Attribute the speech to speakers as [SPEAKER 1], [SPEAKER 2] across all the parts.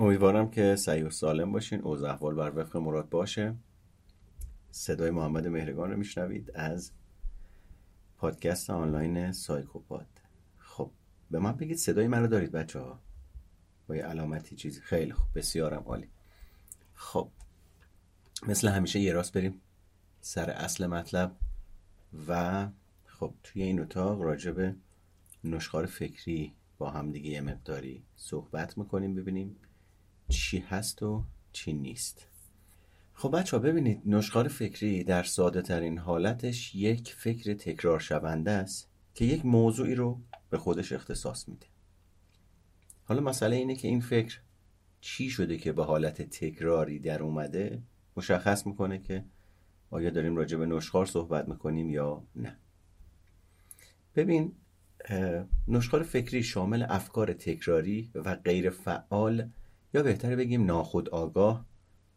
[SPEAKER 1] امیدوارم که سعی و سالم باشین اوضاع احوال بر وفق مراد باشه. صدای محمد مهرگان رو میشنوید از پادکست آنلاین سایکوپاد خب به من بگید صدای منو دارید بچه ها با یه علامتی چیزی خیلی خوب بسیارم عالی. خب مثل همیشه یه راست بریم سر اصل مطلب و خب توی این اتاق راجع به نشخار فکری با هم دیگه یه مقداری صحبت می‌کنیم ببینیم چی هست و چی نیست. خب بچه ها ببینید نشخار فکری در ساده ترین حالتش یک فکر تکرار شونده است که یک موضوعی رو به خودش اختصاص میده. حالا مسئله اینه که این فکر چی شده که به حالت تکراری در اومده؟ مشخص می‌کنه که آیا داریم راجع به نشخار صحبت می‌کنیم یا نه. ببین نشخار فکری شامل افکار تکراری و غیر فعال یا بهتره بگیم ناخود آگاه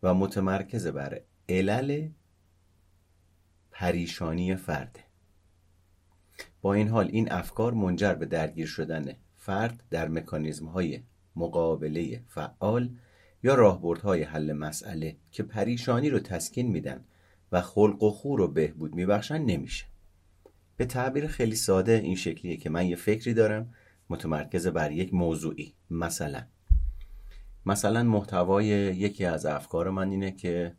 [SPEAKER 1] و متمرکز بر علل پریشانی فرده با این حال این افکار منجر به درگیر شدن فرد در مکانیزم های مقابله فعال یا راهبردهای حل مسئله که پریشانی رو تسکین میدن و خلق و خور رو بهبود میبخشن نمیشه. به تعبیر خیلی ساده این شکلیه که من یه فکری دارم متمرکز بر یک موضوعی. مثلا مثلا محتوای یکی از افکار من اینه که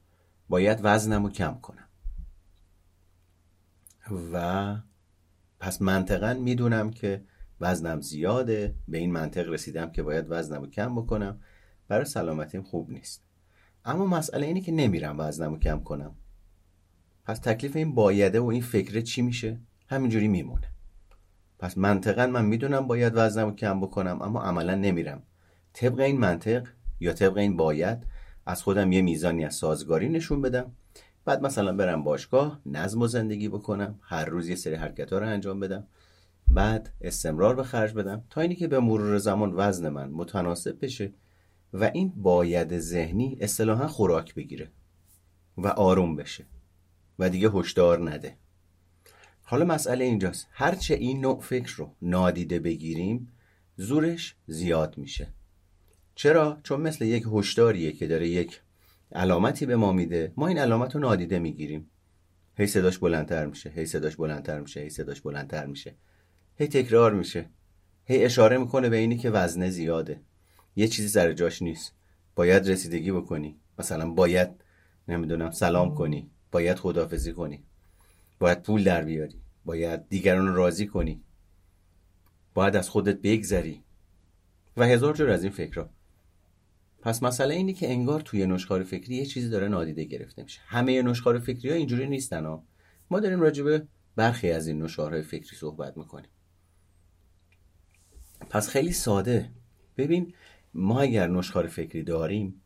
[SPEAKER 1] باید وزنم رو کم کنم. و پس منطقا می‌دونم که وزنم زیاده به این منطق رسیدم که باید وزنم رو کم بکنم. برای سلامتیم خوب نیست. اما مسئله اینه که نمیرم وزنم رو کم کنم. پس تکلیف این بایده و این فکره چی میشه؟ همینجوری میمونه. پس منطقا من می‌دونم باید وزنم رو کم بکنم اما عملا نمیرم. طبق این منطق یا طبق این باید از خودم یه میزانی از سازگاری نشون بدم. بعد مثلا برم باشگاه نظم و زندگی بکنم هر روز یه سری حرکت ها رو انجام بدم. بعد استمرار به خرج بدم تا اینی که به مرور زمان وزن من متناسب بشه و این باید ذهنی اصطلاحا خوراک بگیره و آروم بشه و دیگه هشدار نده. حالا مسئله اینجاست. هرچه این نوع فکر رو نادیده بگیریم زورش زیاد میشه. چرا؟ چون مثل یک هشداریه که داره یک علامتی به ما میده. ما این علامت رو نادیده می‌گیریم. هی صداش بلندتر میشه هی صداش بلندتر میشه هی صداش بلندتر میشه. هی تکرار میشه. هی اشاره می‌کنه به اینی که وزنه زیاده. یه چیزی سر جاش نیست. باید رسیدگی بکنی. مثلا باید نمی‌دونم سلام کنی. باید خدافزی کنی. باید پول در بیاری. باید دیگران راضی کنی. باید از خودت بگذری. و هزار جور از این فکرها. پس مسئله اینه که انگار توی نشخار فکری یه چیزی داره نادیده گرفته میشه. همه نشخار فکری ها اینجوری نیستن ها ما داریم راجع به برخی از این نشخارهای فکری صحبت می‌کنیم. پس خیلی ساده. ببین ما اگر نشخار فکری داریم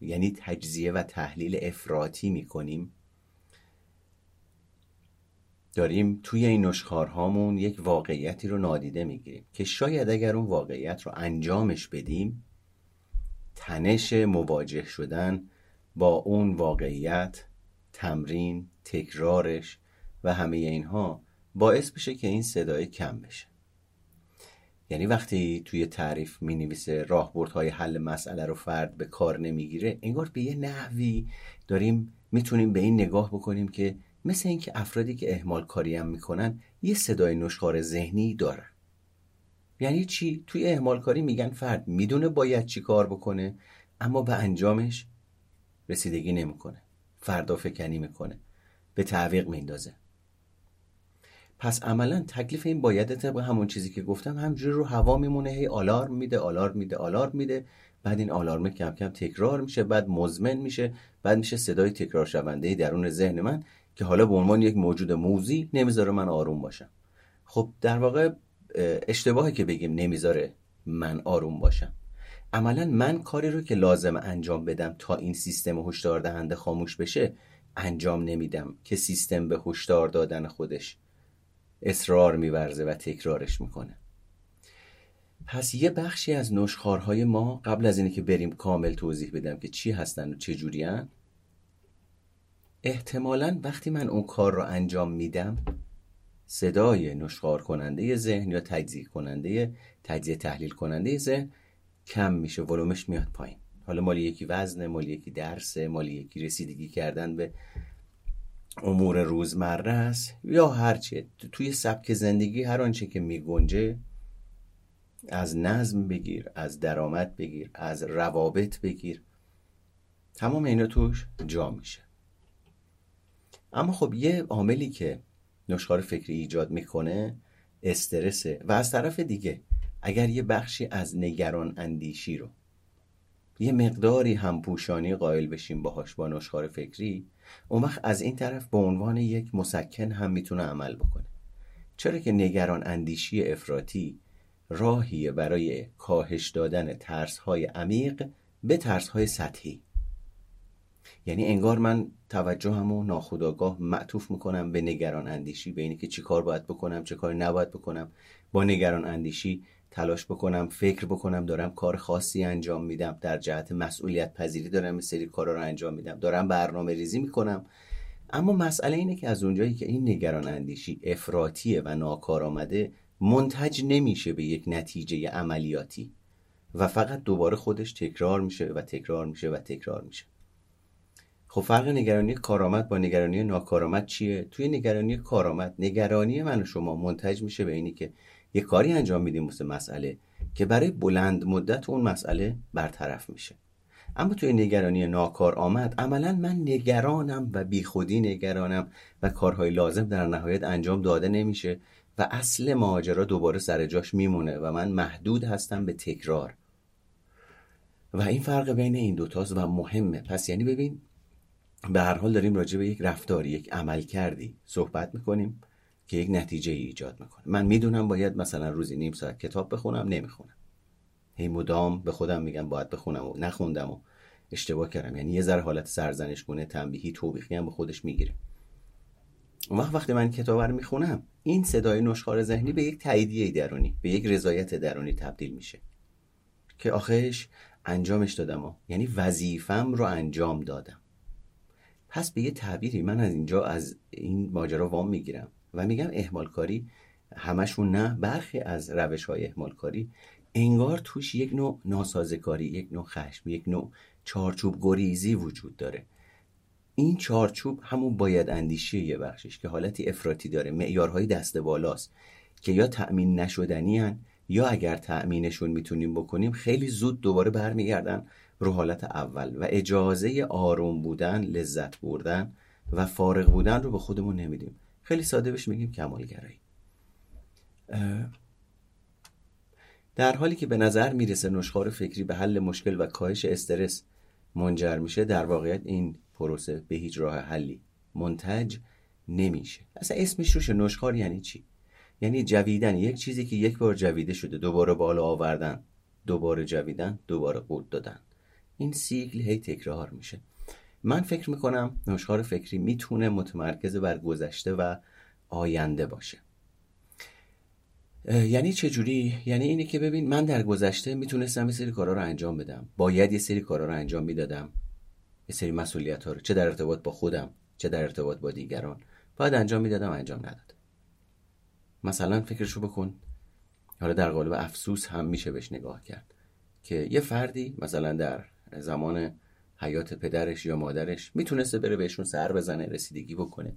[SPEAKER 1] یعنی تجزیه و تحلیل افراطی می‌کنیم داریم توی این نشخارهامون یک واقعیتی رو نادیده می‌گیریم که شاید اگر اون واقعیت رو انجامش بدیم تنش مواجه شدن با اون واقعیت تمرین تکرارش و همه اینها باعث بشه که این صدای کم بشه. یعنی وقتی توی تعریف می نویسه راهبردهای حل مسئله رو فرد به کار نمی‌گیره انگار به یه نحوی داریم می‌تونیم به این نگاه بکنیم که مثل اینکه افرادی که اهمال کاری هم می‌کنن یه صدای نشخار ذهنی دارن. یعنی چی؟ توی اهمال کاری میگن فرد می‌دونه باید چی کار بکنه اما به انجامش رسیدگی نمی‌کنه. فردا فکنی می‌کنه. به تعویق میندازه. پس عملا تکلیف این باید طبق همون چیزی که گفتم همجوری رو هوا میمونه هی آلارم میده آلارم میده آلارم میده. بعد این آلارم کم کم تکرار میشه بعد مزمن میشه بعد میشه صدای تکرار شونده درون ذهن من که حالا به عنوان یک موجود موزی نمی‌ذاره من آروم باشم. خب در واقع اشتباهی که بگیم نمی‌ذاره من آروم باشم. عملا من کاری رو که لازم انجام بدم تا این سیستم هشدار دهنده خاموش بشه انجام نمیدم که سیستم به هشدار دادن خودش اصرار میورزه و تکرارش می‌کنه. پس یه بخشی از نشخارهای ما قبل از اینه که بریم کامل توضیح بدم که چی هستن و چه جوریان احتمالا وقتی من اون کار رو انجام میدم صدای نشخار کننده ذهن یا تجزیه کننده تجزیه تحلیل کننده ذهن کم میشه ولومش میاد پایین. حالا مالی یکی وزن مالی یکی درسه مالی یکی رسیدگی کردن به امور روزمره است یا هرچه توی سبک زندگی هر آنچه که میگنجه از نظم بگیر از درآمد بگیر از روابط بگیر. تمام اینا توش جا میشه. اما خب یه عاملی که نشخار فکری ایجاد می‌کنه استرسه. و از طرف دیگه اگر یه بخشی از نگران اندیشی رو یه مقداری هم پوشانی قائل بشیم باهاش با نشخار فکری اون وقت از این طرف به عنوان یک مسکن هم می‌تونه عمل بکنه. چرا که نگران اندیشی افراطی راهیه برای کاهش دادن ترس های عمیق به ترس های سطحی. یعنی انگار من توجهمو ناخودآگاه معطوف می‌کنم به نگران اندیشی به اینی که چی کار باید بکنم چه کار نباید بکنم. با نگران اندیشی تلاش بکنم فکر بکنم دارم کار خاصی انجام میدم. در جهت مسئولیت پذیری دارم سری کارا رو انجام میدم. دارم برنامه ریزی می‌کنم. اما مسئله اینه که از اونجایی که این نگران اندیشی افراتیه و ناکارآمده منتج نمیشه به یک نتیجه عملیاتی و فقط دوباره خودش تکرار میشه و تکرار میشه و تکرار میشه. خب فرق نگرانی کارآمد با نگرانی ناکارآمد چیه؟ توی نگرانی کارآمد نگرانی من و شما منتج میشه به اینی که یه کاری انجام میدیم مثل مسئله که برای بلند مدت اون مسئله برطرف میشه. اما توی نگرانی ناکار آمد عملا من نگرانم و بیخودی نگرانم و کارهای لازم در نهایت انجام داده نمیشه و اصل ماجرا دوباره سر جاش میمونه و من محدود هستم به تکرار. و این فرق بین این دوتاست و مهمه. پس یعنی ببین به هر حال داریم راجع به یک رفتاری یک عمل کردی صحبت می‌کنیم که یک نتیجه ای ایجاد می‌کنه. من می‌دونم باید مثلا روزی نیم ساعت کتاب بخونم نمی‌خونم. هی مدام به خودم میگم باید بخونم و نخوندم و اشتباه کردم. یعنی یه ذره حالت سرزنش کنه تنبیهی توبیخی هم به خودش می‌گیره. اون وقت وقتی من کتاب رو می‌خونم این صدای نشخار ذهنی به یک تاییدیه درونی به یک رضایت درونی تبدیل میشه. که آخرش انجامش دادم و یعنی وظیفم رو انجام دادم. پس به یه تعبیری من از اینجا از این ماجرا وام می‌گیرم و میگم اهمال کاری همشون نه برخی از روش های اهمال کاری انگار توش یک نوع ناسازکاری یک نوع خشم یک نوع چارچوب گریزی وجود داره. این چارچوب همون باید اندیشی یه بخشش که حالتی افراطی داره معیارهای دست بالاست که یا تأمین نشدنی هن یا اگر تأمینشون می‌تونیم بکنیم خیلی زود دوباره برمیگردن رو حالت اول و اجازه آروم بودن لذت بردن و فارغ بودن رو به خودمون نمیدیم. خیلی ساده بهش میگیم کمالگرایی. در حالی که به نظر می‌رسه نشخار فکری به حل مشکل و کاهش استرس منجر میشه در واقعیت این پروسه به هیچ راه حلی منتج نمیشه. اصلا اسمش روش نشخار یعنی چی؟ یعنی جویدن. یک چیزی که یک بار جویده شده دوباره بالا آوردن دوباره جویدن دوباره قورت دادن. این سیکل هی تکرار میشه. من فکر می‌کنم نشخار فکری می‌تونه متمرکز بر گذشته و آینده باشه. یعنی چه جوری؟ یعنی اینه که ببین من در گذشته می‌تونستم یه سری کارا رو انجام بدم. باید یه سری کارا رو انجام می‌دادم. یه سری مسئولیت ها رو. چه در ارتباط با خودم چه در ارتباط با دیگران. باید انجام می‌دادم انجام ندادم مثلا فکرشو بکن. حالا در قالب افسوس هم میشه بهش نگاه کرد. که یه فردی مثلا در زمان حیات پدرش یا مادرش می‌تونسته بره بهشون سر بزنه رسیدگی بکنه.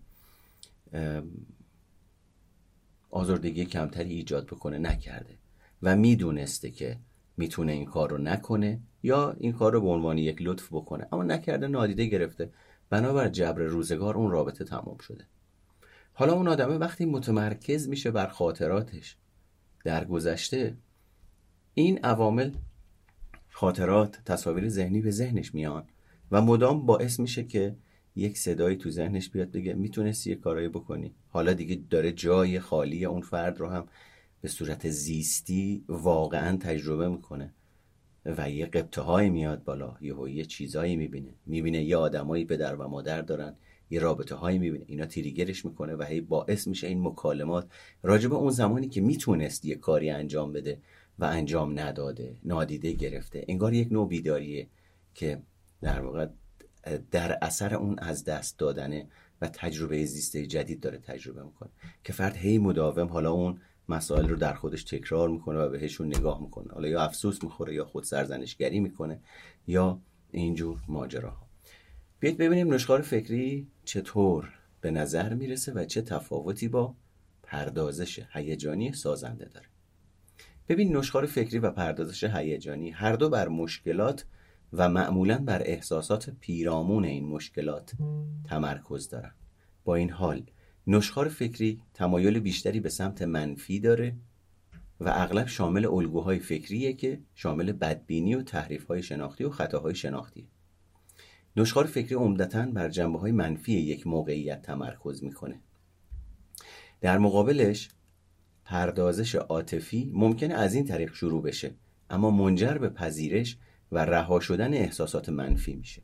[SPEAKER 1] آزردگی کمتری ایجاد بکنه نکرده. و می‌دونسته که می‌تونه این کار رو نکنه یا این کار رو به عنوان یک لطف بکنه. اما نکرده نادیده گرفته. بنابر جبر روزگار اون رابطه تمام شده. حالا اون آدمه وقتی متمرکز میشه بر خاطراتش در گذشته این عوامل خاطرات تصاویر ذهنی به ذهنش میان و مدام باعث میشه که یک صدایی تو ذهنش بیاد بگه می‌تونستی یه کارایی بکنی. حالا دیگه داره جای خالی اون فرد رو هم به صورت زیستی واقعا تجربه می‌کنه و یه قبطه میاد بالا یه یه چیزایی می‌بینه. می‌بینه یه آدمایی پدر و مادر دارن یه رابطه هایی می‌بینه. اینا تریگرش می‌کنه و هی باعث میشه این مکالمات راجب اون زمانی که می‌تونست یه کاری انجام بده و انجام نداده نادیده گرفته. انگار یک نوع بیداریه که در واقع در اثر اون از دست دادنه و تجربه زیسته جدید داره تجربه می‌کنه. که فرد هی مداوم حالا اون مسائل رو در خودش تکرار می‌کنه و بهشون نگاه می‌کنه. حالا یا افسوس می‌خوره یا خود سرزنشگری می‌کنه یا اینجور ماجراها. بیایید ببینیم نشخار فکری چطور به نظر می‌رسه و چه تفاوتی با پردازش هیجانی سازنده داره. ببین نشخار فکری و پردازش هیجانی هر دو بر مشکلات و معمولا بر احساسات پیرامون این مشکلات تمرکز دارن. با این حال نشخار فکری تمایل بیشتری به سمت منفی داره و اغلب شامل الگوهای فکریه که شامل بدبینی و تحریفهای شناختی و خطاهای شناختی. نشخار فکری عمدتا بر جنبه های منفی یک موقعیت تمرکز می‌کنه. در مقابلش پردازش عاطفی ممکنه از این طریق شروع بشه اما منجر به پذیرش و رها شدن احساسات منفی میشه.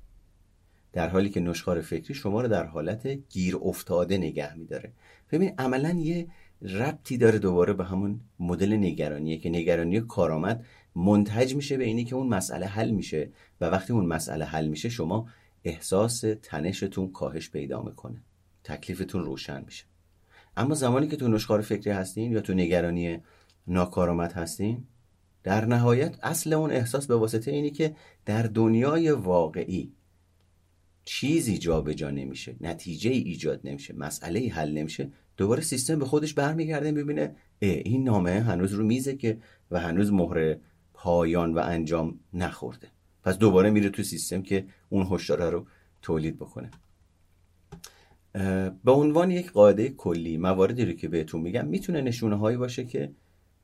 [SPEAKER 1] در حالی که نشخار فکری شما رو در حالت گیر افتاده نگه میداره. ببین عملا یه ربطی داره دوباره به همون مدل نگرانیه که نگرانی کارآمد منتج میشه به اینی که اون مسئله حل میشه و وقتی اون مسئله حل میشه شما احساس تنشتون کاهش پیدا می‌کنه. تکلیفتون روشن میشه. اما زمانی که تو نشخار فکری هستین یا تو نگرانی ناکارآمد هستین در نهایت اصل اون احساس به واسطه اینی که در دنیای واقعی چیزی جابجا جا نمیشه نتیجه ایجاد نمیشه مسئله حل نمیشه دوباره سیستم به خودش برمیگرده ببینه این نامه هنوز رو میزه که و هنوز مهر پایان و انجام نخورده. پس دوباره میره تو سیستم که اون هشدار رو تولید بکنه. به عنوان یک قاعده کلی مواردی رو که بهتون میگم می‌تونه نشونه هایی باشه که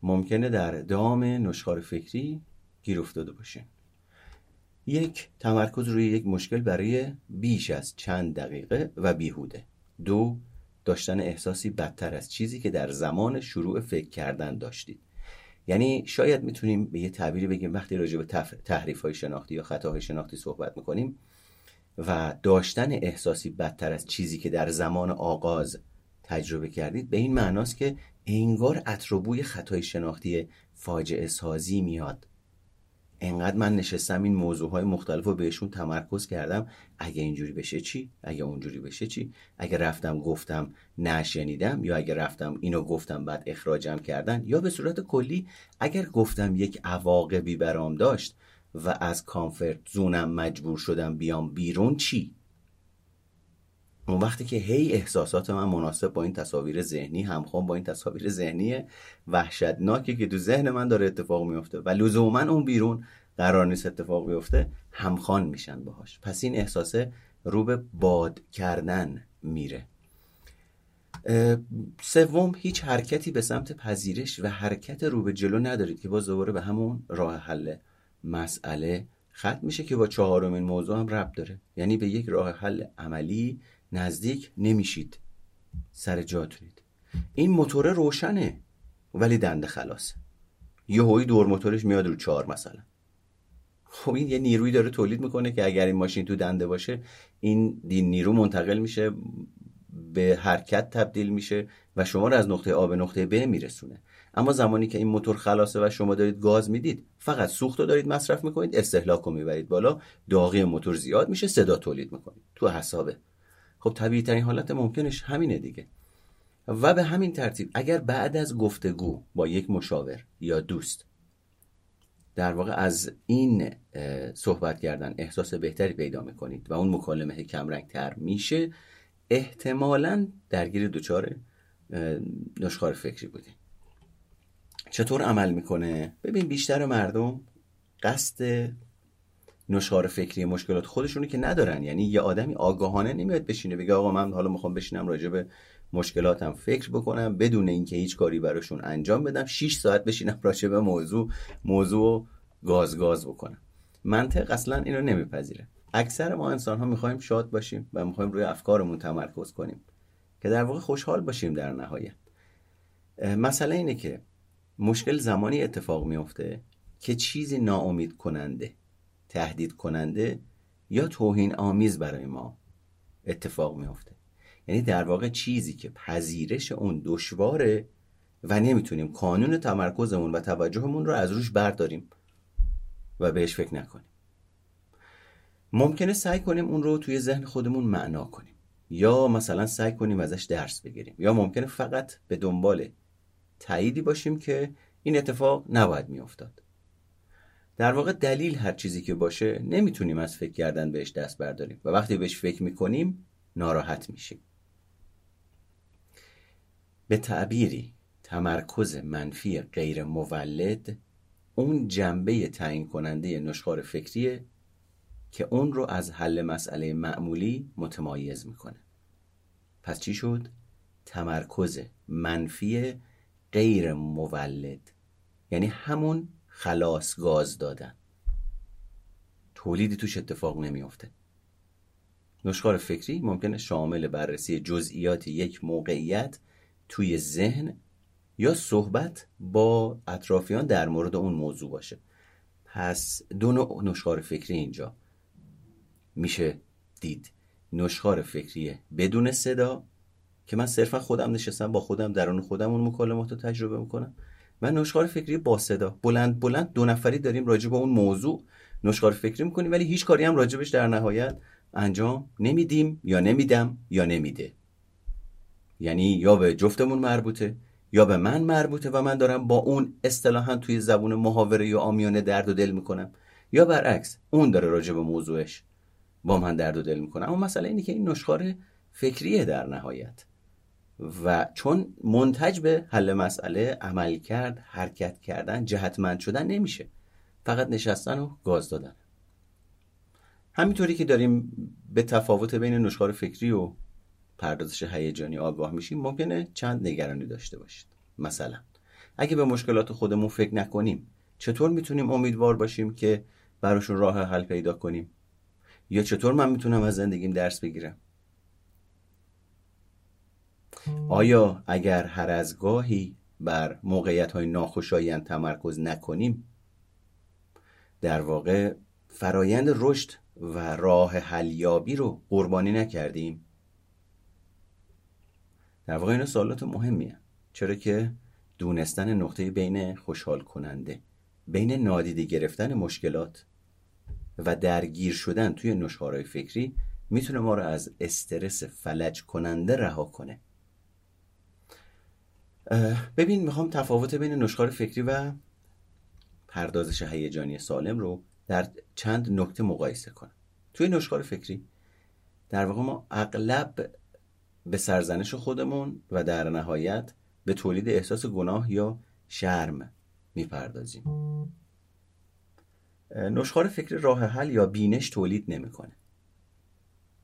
[SPEAKER 1] ممکنه در دام نشخار فکری گیر افتاده باشه. یک تمرکز روی یک مشکل برای بیش از چند دقیقه و بیهوده. دو داشتن احساسی بدتر از چیزی که در زمان شروع فکر کردن داشتید. یعنی شاید می‌تونیم به یه تعبیری بگیم وقتی راجع به تحریف های شناختی یا خطاهای شناختی صحبت می‌کنیم و داشتن احساسی بدتر از چیزی که در زمان آغاز تجربه کردید به این معناست که انگار اتروبوی خطای شناختی فاجعه سازی میاد. انقدر من نشستم این موضوع های مختلف رو بهشون تمرکز کردم اگه اینجوری بشه چی؟ اگه اونجوری بشه چی؟ اگه رفتم گفتم نشنیدم یا اگه رفتم اینو گفتم بعد اخراجم کردن؟ یا به صورت کلی اگر گفتم یک عواقبی برام داشت و از کامفرت زونم مجبور شدم بیام بیرون چی؟ اون وقتی که هی احساسات من مناسب با این تصاویر ذهنی همخوان با این تصاویر ذهنی وحشتناکی که تو ذهن من داره اتفاق میفته و لزوما اون بیرون قرار نیست اتفاق بیفته همخوان میشن باهاش. پس این احساسه رو به باد کردن میره. سوم هیچ حرکتی به سمت پذیرش و حرکت رو به جلو ندارید که باز دوباره به همون راه حل مسئله ختم میشه که با چهارمین موضوع هم ربط داره. یعنی به یک راه حل عملی نزدیک نمیشید. سر جاتونید این موتور روشنه ولی دنده خلاصه. یه هوی دور موتورش میاد رو چهار مثلا خب این یه نیروی داره تولید می‌کنه که اگر این ماشین تو دنده باشه این دین نیرو منتقل میشه به حرکت تبدیل میشه و شما رو از نقطه آ به نقطه ب میرسونه. اما زمانی که این موتور خلاصه و شما دارید گاز می‌دید فقط سوخت رو دارید مصرف می‌کنید استهلاک رو می‌برید بالا داغی موتور زیاد میشه صدا تولید می‌کنید. تو حسابه. خب طبیعی ترین حالت ممکنش همینه دیگه. و به همین ترتیب اگر بعد از گفتگو با یک مشاور یا دوست در واقع از این صحبت کردن احساس بهتری پیدا می‌کنید و اون مکالمه کمرنگ تر میشه احتمالا درگیر دچار نشخار فکری بودیم چطور عمل می‌کنه؟ ببین بیشتر مردم قصد نشخار فکری مشکلات خودشونو که ندارن. یعنی یه آدمی آگاهانه نمیاد بشینه بگه آقا من حالا می‌خوام بشینم راجع به مشکلاتم فکر بکنم بدون اینکه هیچ کاری براشون انجام بدم 6 ساعت بشینم راجع به موضوع موضوع گاز گاز بکنم. منطق اصلا اینو نمیپذیره. اکثر ما انسان ها می‌خوایم شاد باشیم و می‌خوایم روی افکارمون تمرکز کنیم که در واقع خوشحال باشیم در نهایت. مسئله اینه که مشکل زمانی اتفاق میفته که چیزی ناامید کننده تهدید کننده یا توهین آمیز برای ما اتفاق میفته یعنی در واقع چیزی که پذیرش اون دشواره و نمی‌تونیم کانون تمرکزمون و توجهمون رو از روش برداریم و بهش فکر نکنیم. ممکنه سعی کنیم اون رو توی ذهن خودمون معنا کنیم. یا مثلا سعی کنیم ازش درس بگیریم. یا ممکنه فقط به دنبال تاییدی باشیم که این اتفاق نباید میافتاد. در واقع دلیل هر چیزی که باشه نمی‌تونیم از فکر کردن بهش دست برداریم و وقتی بهش فکر می‌کنیم ناراحت میشیم. به تعبیری تمرکز منفی غیر مولد اون جنبه تعیین کننده نشخار فکریه که اون رو از حل مسئله معمولی متمایز می‌کنه. پس چی شد؟ تمرکز منفی غیر مولد یعنی همون خلاص گاز دادن. تولیدی توش اتفاق نمیافته. نشخار فکری ممکنه شامل بررسی جزئیات یک موقعیت توی ذهن یا صحبت با اطرافیان در مورد اون موضوع باشه. پس دو نوع نشخار فکری اینجا. میشه دید. نشخار فکریه بدون صدا که من صرفا خودم نشستم با خودم درون خودم اون مکالمات رو تجربه می‌کنم. و نشخار فکری با صدا. بلند بلند دو نفری داریم راجع به اون موضوع نشخار فکری می‌کنیم ولی هیچ کاری هم راجبش در نهایت انجام نمیدیم یا نمیدم یا نمیده. یعنی یا به جفتمون مربوطه یا به من مربوطه و من دارم با اون اصطلاحا توی زبون محاوره یا آمیانه درد و دل می‌کنم. یا برعکس اون داره راجع به موضوعش با من درد و دل می‌کنم اما مسئله اینه که این نشخار فکریه در نهایت. و چون منتج به حل مسئله عمل کرد حرکت کردن جهتمند شدن نمیشه. فقط نشستن و گاز دادن. همینطوری که داریم به تفاوت بین نشخار فکری و پردازش هیجانی آگاه میشیم ممکنه چند نگرانی داشته باشید. مثلا اگه به مشکلات خودمون فکر نکنیم چطور می‌تونیم امیدوار باشیم که براشون راه حل پیدا کنیم؟ یا چطور من می‌تونم از زندگیم درس بگیرم؟ آیا اگر هر از گاهی بر موقعیت های ناخوشایند تمرکز نکنیم در واقع فرایند رشد و راه حلیابی رو قربانی نکردیم؟ در واقع این سوالات مهمیه. چرا که دونستن نقطه بین خوشحال کننده بین نادیده گرفتن مشکلات و درگیر شدن توی نشخارهای فکری می‌تونه ما رو از استرس فلج کننده رها کنه. ببین می‌خوام تفاوت بین نشخار فکری و پردازش هیجانی سالم رو در چند نکته مقایسه کنم. توی نشخار فکری در واقع ما اغلب به سرزنش خودمون و در نهایت به تولید احساس گناه یا شرم می‌پردازیم. نشخار فکری راه حل یا بینش تولید نمی‌کنه.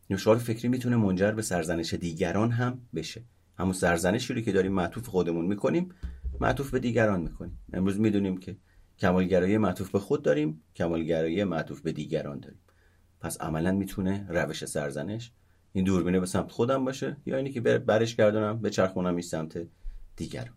[SPEAKER 1] نشخار فکری می‌تونه منجر به سرزنش دیگران هم بشه. همون سرزنشی رو که داریم معطوف خودمون می‌کنیم معطوف به دیگران می‌کنیم. امروز می‌دونیم که کمالگرایی معطوف به خود داریم کمالگرایی معطوف به دیگران داریم. پس عملا می‌تونه روش سرزنش این دوربینه به سمت خودم باشه یا اینی که برش گردونم به چرخونم این سمت دیگران.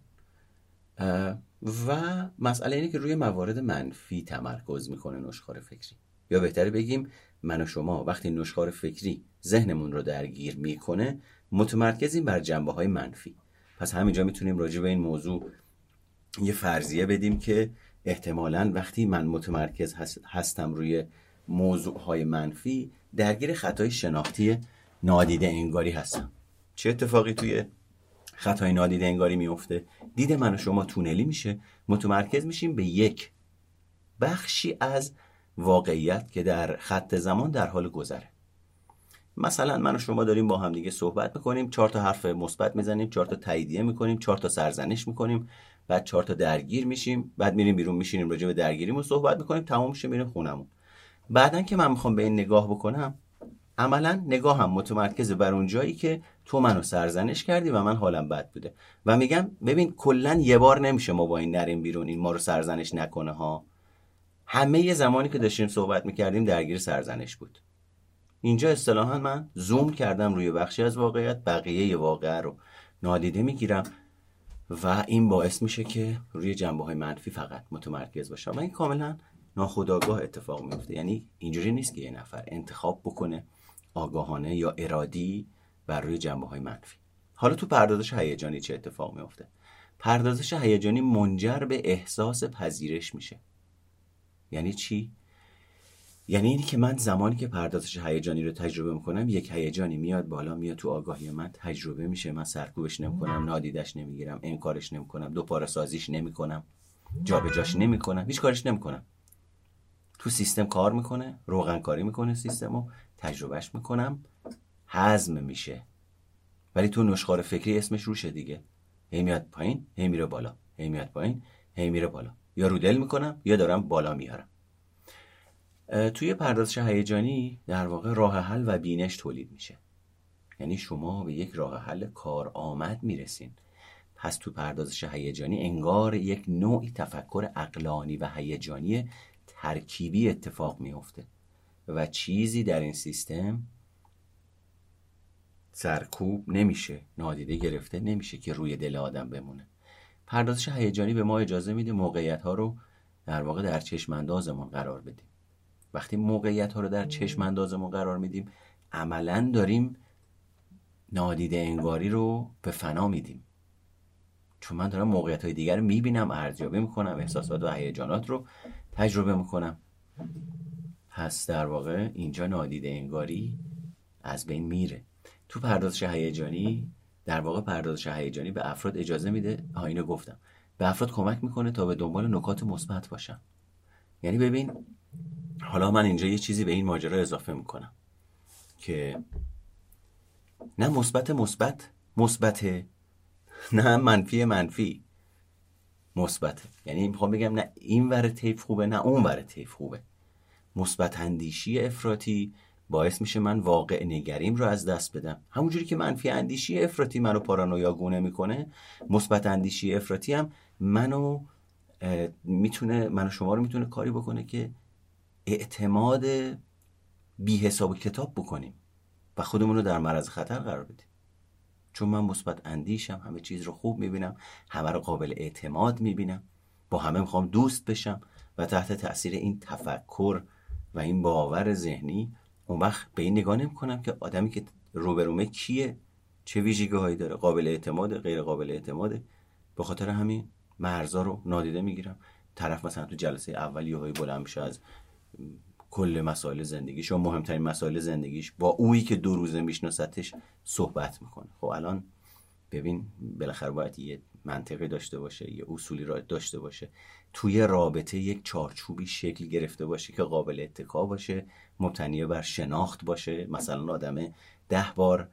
[SPEAKER 1] و مسئله اینه که روی موارد منفی تمرکز می‌کنه نشخار فکری. یا بهتره بگیم من و شما وقتی نشخار فکری ذهنمون رو درگیر می‌کنه متمرکزیم بر جنبه های منفی. پس همینجا می‌تونیم راجع به این موضوع یه فرضیه بدیم که احتمالا وقتی من متمرکز هستم روی موضوع های منفی درگیر خطای شناختی نادیده انگاری هستم. چه اتفاقی توی خطای نادیده انگاری میفته دید من و شما تونلی میشه. متمرکز میشیم به یک بخشی از واقعیت که در خط زمان در حال گذره. مثلا من و شما داریم با هم دیگه صحبت می‌کنیم چهار تا حرف مثبت می‌زنیم چهار تا تاییدیه می‌کنیم چهار تا سرزنش می‌کنیم بعد چهار تا درگیر میشیم بعد میریم بیرون میشینیم راجع به درگیریمون صحبت می‌کنیم تمام میشه میریم خونمون. بعدا که من می‌خوام به این نگاه بکنم عملا هم متمرکز بر اون جایی که تو منو سرزنش کردی و من حالم بد بوده. و میگم ببین کلا یه بار نمیشه ما با این نریم بیرون این ما رو سرزنش نکنه ها. همه یه زمانی که داشتیم صحبت می‌کردیم درگیر سرزنش بود. اینجا اصطلاحا من زوم کردم روی بخشی از واقعیت بقیه واقعه رو نادیده می‌گیرم و این باعث میشه که روی جنبه های منفی فقط متمرکز باشم و این کاملا ناخودآگاه اتفاق میفته یعنی اینجوری نیست که یه نفر انتخاب بکنه آگاهانه یا ارادی بر روی جنبه های منفی. حالا تو پردازش هیجانی چه اتفاق میفته پردازش هیجانی منجر به احساس پذیرش میشه. یعنی چی؟ یعنی اینی که من زمانی که پردازش هیجانی رو تجربه می‌کنم یک هیجانی میاد بالا میاد تو آگاهی من تجربه میشه. من سرکوبش نمی‌کنم نادیدش نمی‌گیرم انکارش نمی‌کنم دوپاره سازیش نمی‌کنم جابجاش نمی‌کنم هیچ کارش نمی‌کنم. تو سیستم کار می‌کنه روغن کاری می‌کنه سیستم رو تجربهش می‌کنم هضم میشه. ولی تو نشخار فکری اسمش روشه دیگه. هی میاد پایین هی میره بالا هی میاد پایین هی میره بالا. یا رو دل می‌کنم یا دارم بالا میارم. توی پردازش هیجانی در واقع راه حل و بینش تولید میشه. یعنی شما به یک راه حل کار آمد می‌رسین. پس تو پردازش هیجانی انگار یک نوعی تفکر اقلانی و هیجانی ترکیبی اتفاق میفته و چیزی در این سیستم سرکوب نمیشه نادیده گرفته نمیشه که روی دل آدم بمونه. پردازش هیجانی به ما اجازه میده موقعیت ها رو در واقع در چشم اندازمون قرار بدیم. وقتی موقعیت ها رو در چشم اندازمون قرار میدیم عملا داریم نادیده انگاری رو به فنا میدیم. چون من دارم موقعیت های دیگر رو می‌بینم ارزیابی می‌کنم احساسات و هیجانات رو تجربه می‌کنم. پس در واقع اینجا نادیده انگاری از بین میره. تو پردازش هیجانی در واقع پردازش هیجانی به افراد اجازه میده. ها اینو گفتم. به افراد کمک می‌کنه تا به دنبال نکات مثبت باشن. یعنی ببین حالا من اینجا یه چیزی به این ماجرا اضافه می‌کنم که نه مثبت مثبت مثبت نه منفی منفی مثبت. یعنی می‌خوام بگم نه این ور تیف خوبه نه اون ور تیف خوبه. مثبت اندیشی افراطی باعث میشه من واقع نگریم رو از دست بدم. همونجوری که منفی اندیشی افراطی منو پارانویا گونه می‌کنه مثبت اندیشی افراطی هم منو می‌تونه منو شما رو می‌تونه کاری بکنه که اعتماد بی حساب کتاب بکنیم و خودمون رو در معرض خطر قرار بدیم. چون من مثبت اندیشم همه چیز رو خوب می‌بینم همه رو قابل اعتماد می‌بینم با همه می‌خوام دوست بشم و تحت تاثیر این تفکر و این باور ذهنی اون وقت به این نگاه نمی کنم که آدمی که روبرومه کیه چه ویژگی هایی داره قابل اعتماد غیر قابل اعتماده به خاطر همین مرزا رو نادیده می‌گیرم. طرف مثلا تو جلسه اولی های بلند میشه از کل مسائل زندگیش و مهمترین مسائل زندگیش با اویی که دو روزه میشناستش صحبت می‌کنه. خب الان ببین بالاخره باید یه منطقی داشته باشه یه اصولی را داشته باشه. توی رابطه یک چارچوبی شکل گرفته باشه که قابل اتکا باشه مبتنی بر شناخت باشه. مثلا آدم ده بار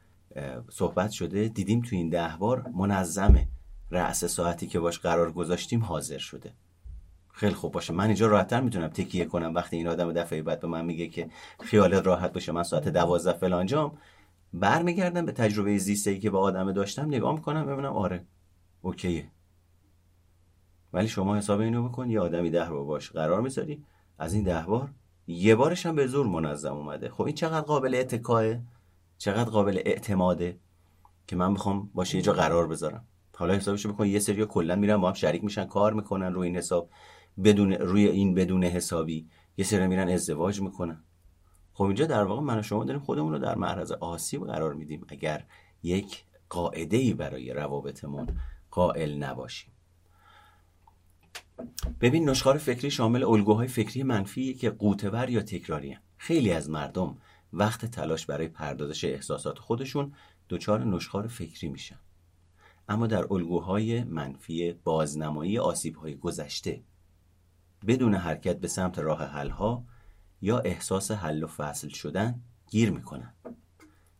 [SPEAKER 1] صحبت شده دیدیم توی این ده بار منظمه رأس ساعتی که باش قرار گذاشتیم حاضر شده. خیلی خوب باشه. من اینجا راحتتر می‌تونم تکیه کنم. وقتی این آدم دفعه بعد به من میگه که خیالت راحت باشه من ساعت دوازده فلانجام برمیگردم به تجربه زیسته ای که با آدم داشتم نگاه می‌کنم ببینم آره اوکیه. ولی شما حساب اینو بکن یه آدمی ده بار باش قرار می‌ذاری. از این ده بار یه بارش هم به زور منظم اومده. خب این چقدر قابل اتکاه؟ چقدر قابل اعتماده که من بخوام باشه یه جا قرار بذارم؟ حالا حسابش بکن یه سری کلا میرن با هم شریک میشن کار می‌کنن روی این حساب بدون روی این بدون حسابی. یه سری میرن ازدواج می‌کنن. خب اینجا در واقع من و شما داریم خودمون رو در معرض آسیب قرار میدیم اگر یک قاعده ای برای روابطمون قائل نباشیم. ببین نشخار فکری شامل الگوهای فکری منفی که قوتور یا تکراری خیلی از مردم وقت تلاش برای پردازش احساسات خودشون دچار نشخار فکری میشن. اما در الگوهای منفی بازنمایی آسیبهای گذشته بدون حرکت به سمت راه حلها یا احساس حل و فصل شدن گیر می‌کنن.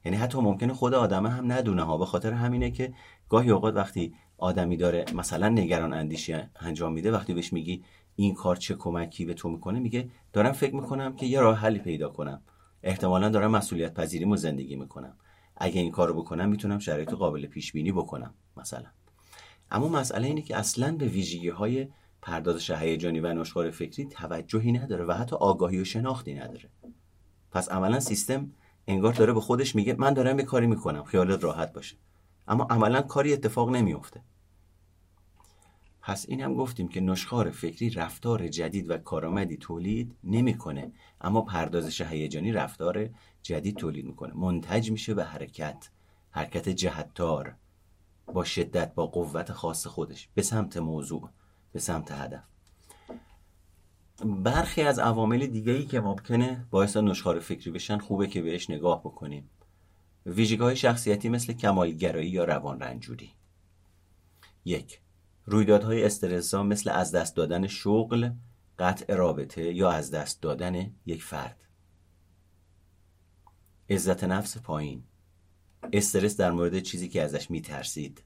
[SPEAKER 1] یعنی حتی ممکنه خود آدمه هم ندونه ها به خاطر همینه که گاهی اوقات وقتی آدمی داره مثلا نگران اندیشی انجام میده وقتی بهش میگی این کار چه کمکی به تو می‌کنه میگه دارم فکر می‌کنم که یه راه حلی پیدا کنم. احتمالا دارم مسئولیت پذیریمو زندگی می‌کنم. اگه این کارو بکنم می‌تونم شرایط قابل پیش بینی بکنم مثلا. اما مسئله اینه که اصلا به ویژگی های پردازش هیجانی و نشخوار فکری توجهی نداره و حتی آگاهی و شناختی نداره. پس عملا سیستم انگار داره به خودش میگه من دارم یه کاری می‌کنم خیالت راحت باشه. اما عملا کاری اتفاق نمیفته پس این هم گفتیم که نشخار فکری رفتار جدید و کارآمدی تولید نمی‌کنه اما پردازش هیجانی رفتار جدید تولید می‌کنه. منتج میشه به حرکت حرکت جهتدار با شدت با قوت خاص خودش. به سمت موضوع. به سمت هدف. برخی از عوامل دیگه که ممکنه باعث نشخار فکری بشن خوبه که بهش نگاه بکنیم. ویژگاه شخصیتی مثل کمالگرایی یا روان رنجوری یک رویدادهای استرسا مثل از دست دادن شغل قطع رابطه یا از دست دادن یک فرد. عزت نفس پایین. استرس در مورد چیزی که ازش میترسید.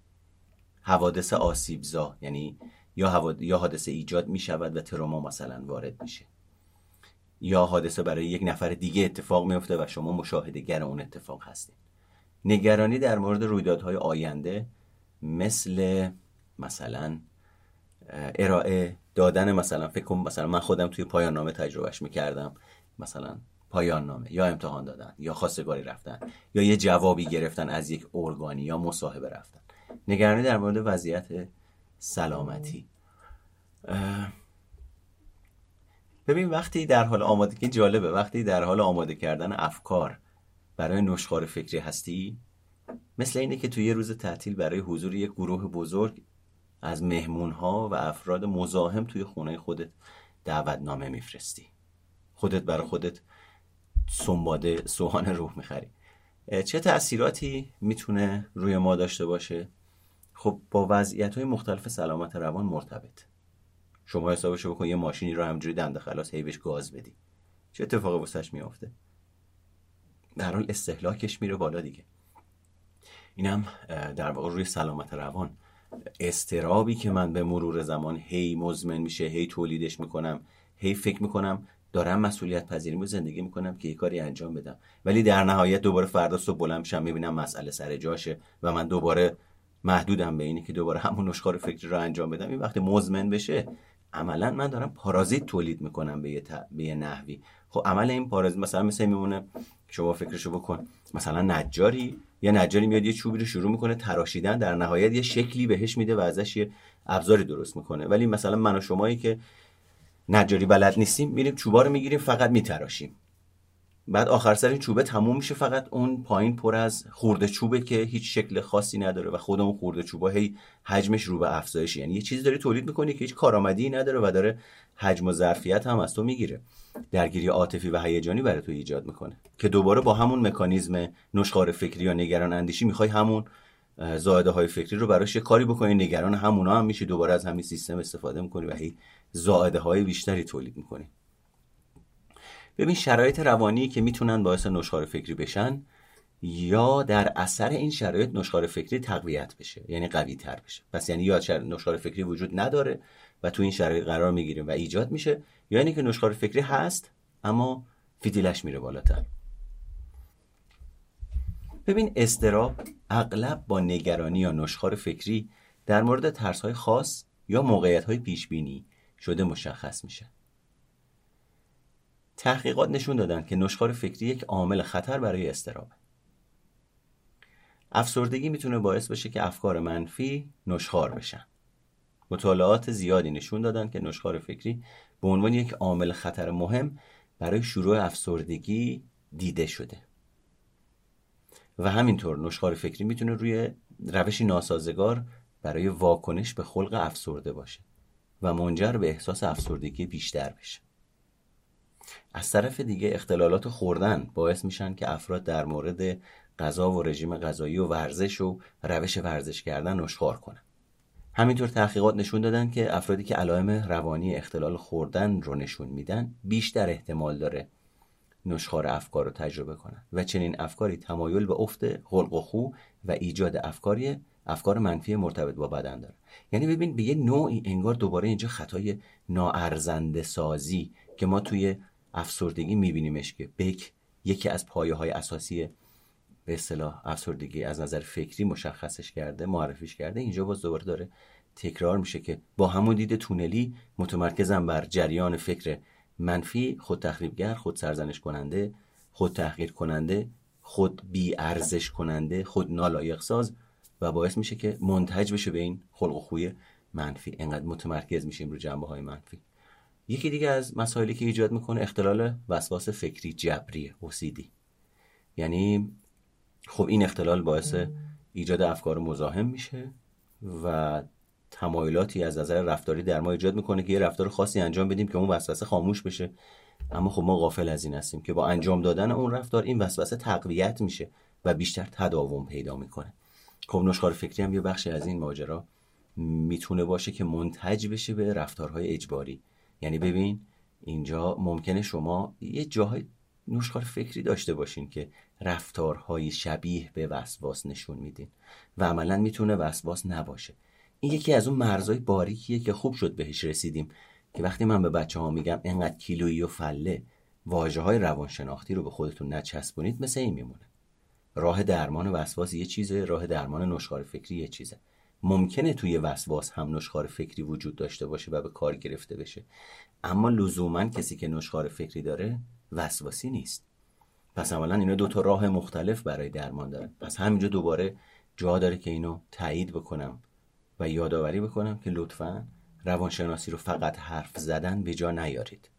[SPEAKER 1] حوادث آسیبزا یعنی یا, حواد... یا حادثه ایجاد می شود و تروما مثلا وارد میشه. یا حادثه برای یک نفر دیگه اتفاق میفته و شما مشاهده اون اتفاق هستید. نگرانی در مورد رویدادهای آینده مثل مثلا ارائه دادن مثلا فکر کنم مثلا من خودم توی پایان نامه تجربهش می‌کردم. مثلا پایان نامه یا امتحان دادن یا خواستگاری رفتن یا یه جوابی گرفتن از یک ارگانی یا مصاحبه رفتن. نگرانی در مورد وضعیت سلامتی. ببین وقتی در حال آماده جالبه. وقتی در حال آماده کردن افکار برای نشخار فکری هستی مثل اینه که توی یه روز تعطیل برای حضور یک گروه بزرگ از مهمون ها و افراد مزاحم توی خونه خودت دعوتنامه میفرستی. خودت برای خودت سنباده سوهان روح می‌خری. چه تأثیراتی می‌تونه روی ما داشته باشه؟ خب با وضعیت های مختلف سلامت روان مرتبط. شما حسابشو بکن یه ماشینی رو همجوری دنده خلاص هیبش گاز بدی. چه اتفاقی واسش میافته؟ در حال استهلاکش میره بالا دیگه. اینم در واقع روی سلامت روان. استرابی که من به مرور زمان هی مزمن میشه هی تولیدش می‌کنم هی فکر می‌کنم دارم مسئولیت پذیریم و زندگی می‌کنم که یه کاری انجام بدم. ولی در نهایت دوباره فردا صبح بلند میشم می‌بینم مسئله سر جاشه و من دوباره محدودم به اینه که دوباره همون نشخار فکری رو انجام بدم. این وقتی مزمن بشه عملا من دارم پارازیت تولید می‌کنم به یه, به یه نحوی. خب عمل این پارازیت مثلا مثل میمونه شما فکرشو بکن. مثلا نجاری یه نجاری میاد یه چوبی رو شروع می‌کنه تراشیدن در نهایت یه شکلی بهش میده و ازش یه ابزاری درست می‌کنه. ولی مثلا من و شمایی که نجاری بلد نیستیم میریم چوبا رو می‌گیریم فقط میتراشیم. بعد آخر سر این چوبه تموم میشه فقط اون پایین پر از خورده چوبه که هیچ شکل خاصی نداره و خود اون خورده چوبه هی حجمش رو به افزایش یعنی یه چیزی داری تولید می‌کنی که هیچ کارآمدی نداره و داره حجم و ظرفیت هم از تو می‌گیره. درگیری عاطفی و هیجانی برای تو ایجاد می‌کنه که دوباره با همون مکانیزم نشخار فکری یا نگران اندیشی می‌خوای همون زائده های فکری رو براش یه کاری بکنی. نگران همونا هم میشه دوباره از همین سیستم استفاده می‌کنی و هی زائده های بیشتری تولید می‌کنی. ببین شرایط روانی که می‌تونن باعث نشخار فکری بشن یا در اثر این شرایط نشخار فکری تقویت بشه یعنی قوی تر بشه. پس یعنی یا نشخار فکری وجود نداره و تو این شرایط قرار می‌گیریم و ایجاد میشه یا اینکه نشخار فکری هست اما فیتیلش میره بالاتر. ببین استراب اغلب با نگرانی یا نشخار فکری در مورد ترس های خاص یا موقعیت های پیش بینی شده مشخص میشه. تحقیقات نشون دادن که نشخار فکری یک عامل خطر برای استراب افسردگی می‌تونه باعث بشه که افکار منفی نشخار بشن. مطالعات زیادی نشون دادن که نشخار فکری به عنوان یک عامل خطر مهم برای شروع افسردگی دیده شده. و همینطور نشخار فکری می‌تونه روی روشی ناسازگار برای واکنش به خلق افسرده باشه و منجر به احساس افسردگی بیشتر بشه. از طرف دیگه اختلالات خوردن باعث میشن که افراد در مورد غذا و رژیم غذایی و ورزش و روش ورزش کردن نشخار کنن. همینطور تحقیقات نشون دادن که افرادی که علائم روانی اختلال خوردن رو نشون میدن بیشتر احتمال داره نشخار افکار رو تجربه کنن و چنین افکاری تمایل به افت خلق و خو و ایجاد افکاری افکار منفی مرتبط با بدن داره. یعنی ببین به یه نوعی انگار دوباره اینجا خطای ناارزنده سازی که ما توی افسردگی میبینیمش که بک یکی از پایه های اساسی به اصطلاح افسردگی از نظر فکری مشخصش کرده معرفیش کرده. اینجا باز دوباره داره تکرار میشه که با همون دید تونلی متمرکزم بر جریان فکر منفی خود تخریبگر خود سرزنش کننده خود تحقیر کننده خود بی ارزش کننده خود نالایق ساز و باعث میشه که منتج بشه به این خلق و خوی منفی. انقدر متمرکز میشیم رو جنبه های منفی. یکی دیگه از مسائلی که ایجاد می‌کنه اختلال وسواس فکری جبری OCD یعنی خب این اختلال باعث ایجاد افکار مزاحم میشه و تمایلاتی از نظر رفتاری در ما ایجاد می‌کنه که یه رفتار خاصی انجام بدیم که اون وسوسه خاموش بشه. اما خب ما غافل از این هستیم که با انجام دادن اون رفتار این وسوسه تقویت میشه و بیشتر تداوم پیدا می‌کنه. خب نشخار فکری هم یه بخشی از این ماجرا می‌تونه باشه که منتج بشه به رفتارهای اجباری. یعنی ببین اینجا ممکنه شما یه جاهای نوشخار فکری داشته باشین که رفتارهای شبیه به وسواس نشون میدین و عملا می‌تونه وسواس نباشه. این یکی از اون مرزهای باریکیه که خوب شد بهش رسیدیم که وقتی من به بچه ها میگم انقدر کیلویی و فله واجه های روانشناختی رو به خودتون نچسبونید مثل این میمونه. راه درمان وسواس یه چیزه راه درمان نشخار فکری یه چیزه. ممکنه توی وسواس هم نشخار فکری وجود داشته باشه و به کار گرفته بشه. اما لزوما کسی که نشخار فکری داره وسواسی نیست. پس اولا اینا دو تا راه مختلف برای درمان دارن. پس همینجا دوباره جا داره که اینو تایید بکنم و یادآوری بکنم که لطفا روانشناسی رو فقط حرف زدن به جا نیارید.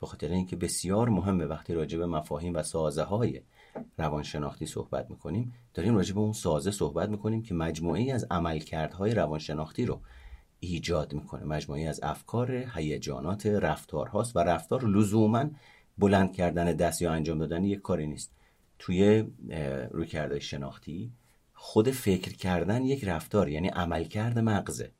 [SPEAKER 1] به خاطر اینکه بسیار مهمه وقتی راجع به مفاهیم و سازه های روانشناختی صحبت می‌کنیم. داریم راجع به اون سازه صحبت می‌کنیم که مجموعی از عملکردهای روانشناختی رو ایجاد می‌کنه. مجموعی از افکار هیجانات رفتارهاست و رفتار لزوما بلند کردن دست یا انجام دادن یک کاری نیست. توی رویکردهای شناختی خود فکر کردن یک رفتار یعنی عملکرد مغزه.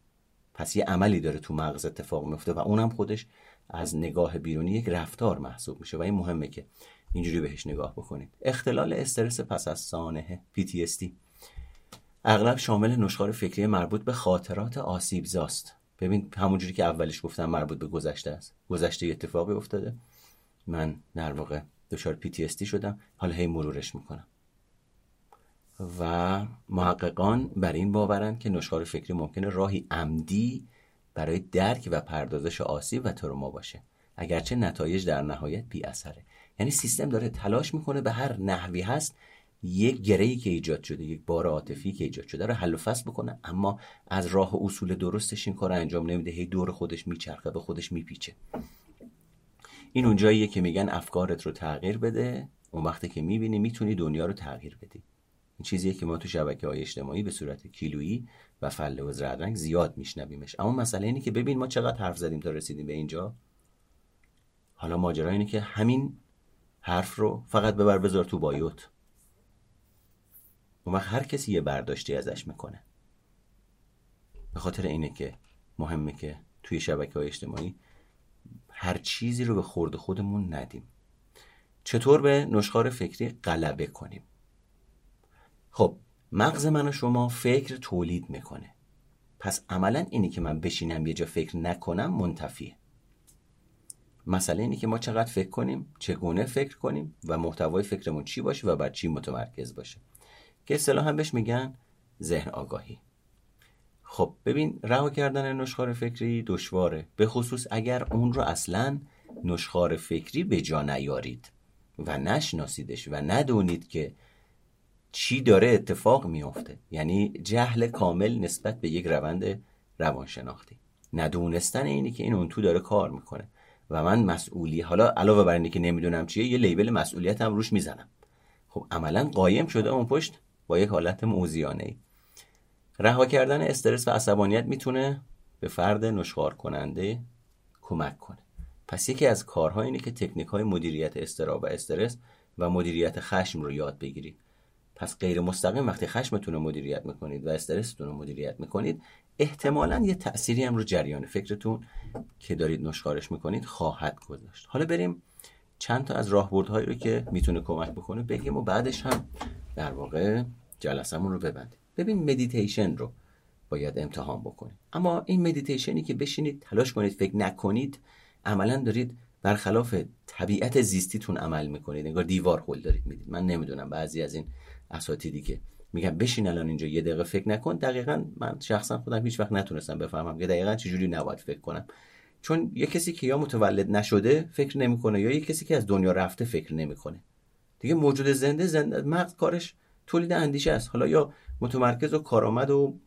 [SPEAKER 1] پس یه عملی داره تو مغز اتفاق میفته و اونم خودش از نگاه بیرونی یک رفتار محسوب میشه. و این مهمه که اینجوری بهش نگاه بکنید اختلال استرس پس از سانحه PTSD اغلب شامل نشخار فکری مربوط به خاطرات آسیب زاست ببین همونجوری که اولش گفتم مربوط به گذشته است. گذشته اتفاقی افتاده. من در واقع دچار PTSD شدم. حالا هی مرورش می‌کنم. و محققان بر این باورند که نشخار فکری ممکنه راهی عمدی برای درک و پردازش آسیب و تروما باشه. اگرچه نتایج در نهایت بی اثره یعنی سیستم داره تلاش می‌کنه به هر نحوی هست یک گرهی که ایجاد شده یک بار عاطفی که ایجاد شده رو حل و فصل بکنه. اما از راه اصول درستش این کار انجام نمیده. هی دور خودش میچرخه به خودش میپیچه. این اونجاییه که میگن افکارت رو تغییر بده. اون وقتی که می‌بینی می‌تونی دنیا رو تغییر بدی. این چیزیه که ما تو شبکه های اجتماعی به صورت کیلویی و فله و زردرنگ زیاد میشنویمش. اما مسئله اینه که ببین ما چقدر حرف زدیم تا رسیدیم به اینجا. حالا ماجرا اینه که همین حرف رو فقط ببر بذار تو بایوت. اون وقت هر کسی یه برداشتی ازش می‌کنه. به خاطر اینه که مهمه که توی شبکه های اجتماعی هر چیزی رو به خورد خودمون ندیم. چطور به نشخار فکری غلبه کنیم؟ خب مغز من و شما فکر تولید می‌کنه. پس عملا اینی که من بشینم یه جا فکر نکنم منتفیه. مسئله اینه که ما چقدر فکر کنیم چگونه فکر کنیم و محتوای فکرمون چی باشه و بر چی متمرکز باشه. که اصطلاح هم بهش میگن ذهن آگاهی. خب ببین رها کردن نشخار فکری دشواره. به خصوص اگر اون رو اصلا نشخار فکری به جا نیارید و نشناسیدش و ندونید که چی داره اتفاق میافته. یعنی جهل کامل نسبت به یک روند روانشناختی. ندونستن اینی که این اون تو داره کار می‌کنه. و من مسئولی حالا علاوه بر اینکه نمی‌دونم چیه یه لیبل مسئولیت هم روش می‌زنم. خب عملا قایم شده اون پشت با یک حالت موزیانه ای رها کردن استرس و عصبانیت می‌تونه به فرد نشخار کننده کمک کنه. پس یکی از کارها اینه که تکنیک های مدیریت استراب و استرس و مدیریت خشم رو یاد بگیرید. پس غیر مستقیم وقتی خشمتون رو مدیریت می‌کنید و استرستون رو مدیریت می‌کنید احتمالا یه تأثیری هم رو جریان فکرتون که دارید نشخوارش می‌کنید خواهد گذاشت. حالا بریم چند تا از راهبردهایی رو که می‌تونه کمک بکنه بگیم و بعدش هم در واقع جلسمون رو ببندیم. ببین مدیتیشن رو باید امتحان بکنید. اما این مدیتیشنی که بشینید تلاش کنید فکر نکنید عملا دارید برخلاف طبیعت زیستیتون عمل می‌کنید. انگار دیوار هل دارید می‌دید. من نمی‌دونم بعضی از این اساتیدی که میگم بشین الان اینجا یه دقیقه فکر نکن. دقیقا من شخصا خودم هیچ وقت نتونستم بفهمم که دقیقا چجوری نباید فکر کنم. چون یه کسی که یا متولد نشده فکر نمی‌کنه یا یه کسی که از دنیا رفته فکر نمی‌کنه. دیگه موجود زنده زنده مغز کارش تولید اندیشه است. حالا یا متمرکز و کارآمد و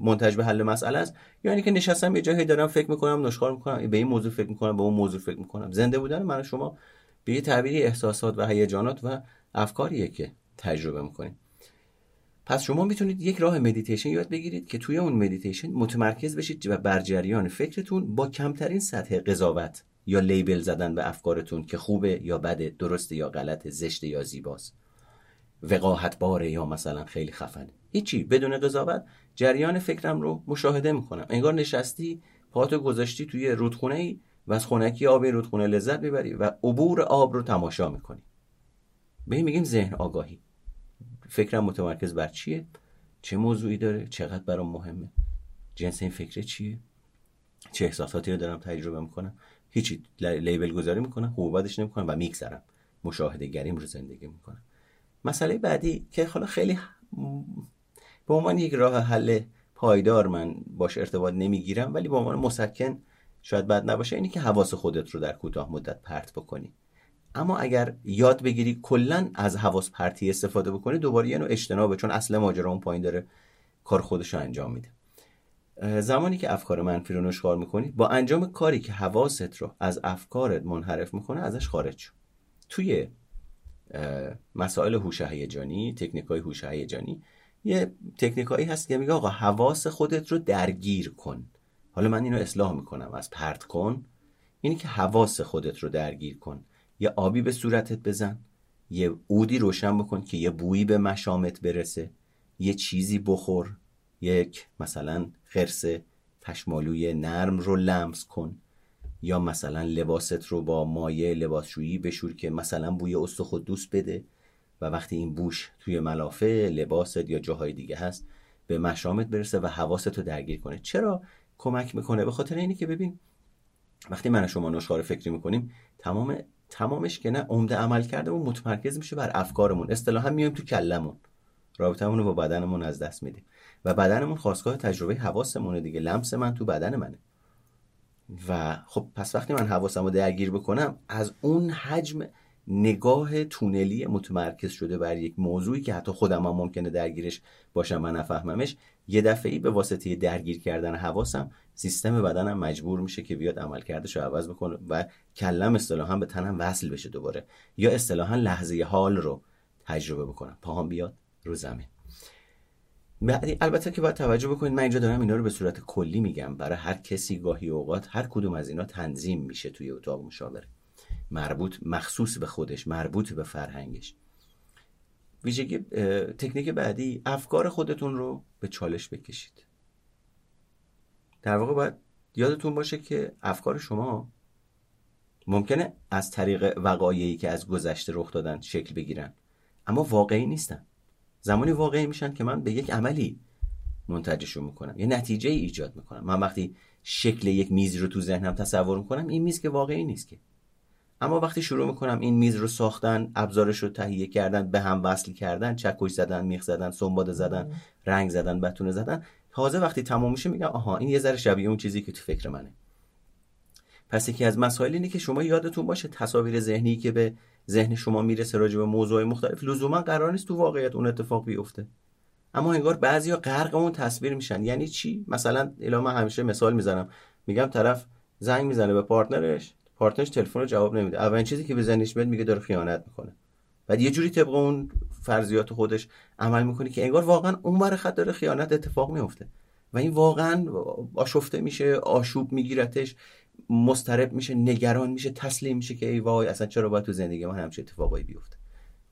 [SPEAKER 1] منتج به حل مسئله است یا اینکه نشستم یه جایی دارم فکر می‌کنم نشخوار می‌کنم به این موضوع فکر می‌کنم به اون موضوع فکر می‌کنم. زنده بودن من شما به یه تعبیری احساسات و هیجانات و افکاریه که تجربه می‌کنیم پس شما می‌تونید یک راه مدیتیشن یاد بگیرید که توی اون مدیتیشن متمرکز بشید و بر جریان فکرتون با کمترین سطح قضاوت یا label زدن به افکارتون که خوبه یا بده درسته یا غلطه زشته یا زیباست. وقاحت باره یا مثلا خیلی خفنه هیچی بدون قضاوت جریان فکرم رو مشاهده می‌کنم. انگار نشستی پاتو گذاشتی توی رودخونه ای و از خونکی آب رودخونه لذت می‌بری و عبور آب رو تماشا می‌کنی. به میگیم ذهن آگاهی. فکرم متمرکز بر چیه؟ چه موضوعی داره؟ چقدر برام مهمه؟ جنس این فکر چیه؟ چه احساساتی رو دارم تجربه می‌کنم؟ هیچی. لیبل گذاری می‌کنم خوب بدش نمی‌کنم و میگذرم. مشاهده گریم رو زندگی می‌کنم. مسئله بعدی که حالا خیلی به عنوان یک راه حل پایدار من باش ارتباط نمی‌گیرم ولی به عنوان مسکن شاید بد نباشه اینی که حواس خودت رو در کوتاه مدت پرت بکنی. اما اگر یاد بگیری کلا از حواس پرتی استفاده بکنی دوباره یه نوع اجتنابه چون اصل ماجرا اون پایین داره کار خودش انجام میده. زمانی که افکار منفی رو نشخوار می‌کنی با انجام کاری که حواست رو از افکارت منحرف می‌کنه ازش خارج شو. توی مسائل هوش هیجانی تکنیکای هوش هیجانی یه تکنیکایی هست که میگه آقا حواس خودت رو درگیر کن. حالا من اینو اصلاح می‌کنم. از پرت کن. اینی که حواس خودت رو درگیر کن. یه آبی به صورتت بزن یه عودی روشن بکن که یه بویی به مشامت برسه یه چیزی بخور یک مثلا خرس پشمالوی نرم رو لمس کن یا مثلا لباست رو با مایه لباسشویی بشور که مثلا بوی استخود دوست بده و وقتی این بوش توی ملافه لباست یا جاهای دیگه هست به مشامت برسه و حواست رو درگیر کنه. چرا؟ کمک می‌کنه. به خاطر اینی که ببین وقتی من شما نشخوار فکری می‌کنیم تمام تمامش که نه عمده عمل کرده و متمرکز میشه بر افکارمون. اصطلاحا میایم تو کلمون. رابطمون رو با بدنمون از دست میدیم. و بدنمون خواستگاه تجربه حواسمونه دیگه. لمس من تو بدن منه. و خب پس وقتی من حواسم درگیر بکنم از اون حجم نگاه تونلی متمرکز شده بر یک موضوعی که حتی خودم هم ممکنه درگیرش باشم و نفهممش یه دفعه ای به واسطه درگیر کردن حواسم سیستم بدنم مجبور میشه که بیاد عملکردش رو عوض بکنه و کلم اصطلاحا به تنم وصل بشه دوباره. یا اصطلاحا لحظه حال رو تجربه بکنم. پاهم بیاد رو زمین. بعدی البته که باید توجه بکنید من اینجا دارم اینا رو به صورت کلی میگم. برای هر کسی گاهی اوقات هر کدوم از اینا تنظیم میشه توی اتاق مشاوره. مربوط مخصوص به خودش مربوط به فرهنگش. ویژگی تکنیک بعدی افکار خودتون رو به چالش بکشید. در واقع باید یادتون باشه که افکار شما ممکنه از طریق وقایعی که از گذشته رخ دادن شکل بگیرن اما واقعی نیستن. زمانی واقعی میشن که من به یک عملی منتجشون می‌کنم یه نتیجه ای ایجاد می‌کنم. من وقتی شکل یک میز رو تو ذهنم تصور می‌کنم این میز که واقعی نیست که. اما وقتی شروع می‌کنم این میز رو ساختن ابزارش رو تهیه کردن به هم وصل کردن چکش زدن میخ زدن سنباده زدن رنگ زدن بتونه زدن تازه وقتی تمام میشه میگم آها این یه ذره شبیه اون چیزی که تو فکر منه. پس یکی از مسائل اینه که شما یادتون باشه تصاویر ذهنی که به ذهن شما می‌رسه راجع به موضوع مختلف لزوما قرار نیست تو واقعیت اون اتفاق بیفته. اما انگار بعضیا غرق اون تصویر میشن. یعنی چی؟ مثلا الا من همیشه مثال می‌زنم. میگم طرف زنگ می‌زنه به پارتنرش پارتنرش تلفن رو جواب نمیده. اولین چیزی که به ذهنش میاد میگه داره خیانت می‌کنه. بعد یه جوری طبق اون فرضیات خودش عمل می‌کنه که انگار واقعا اون ور خط داره خیانت اتفاق میفته و این واقعا آشفته میشه آشوب میگیرتش مسترب میشه نگران میشه تسلیم میشه که ای وای اصلا چرا باید تو زندگی من همچین اتفاقایی بیفته؟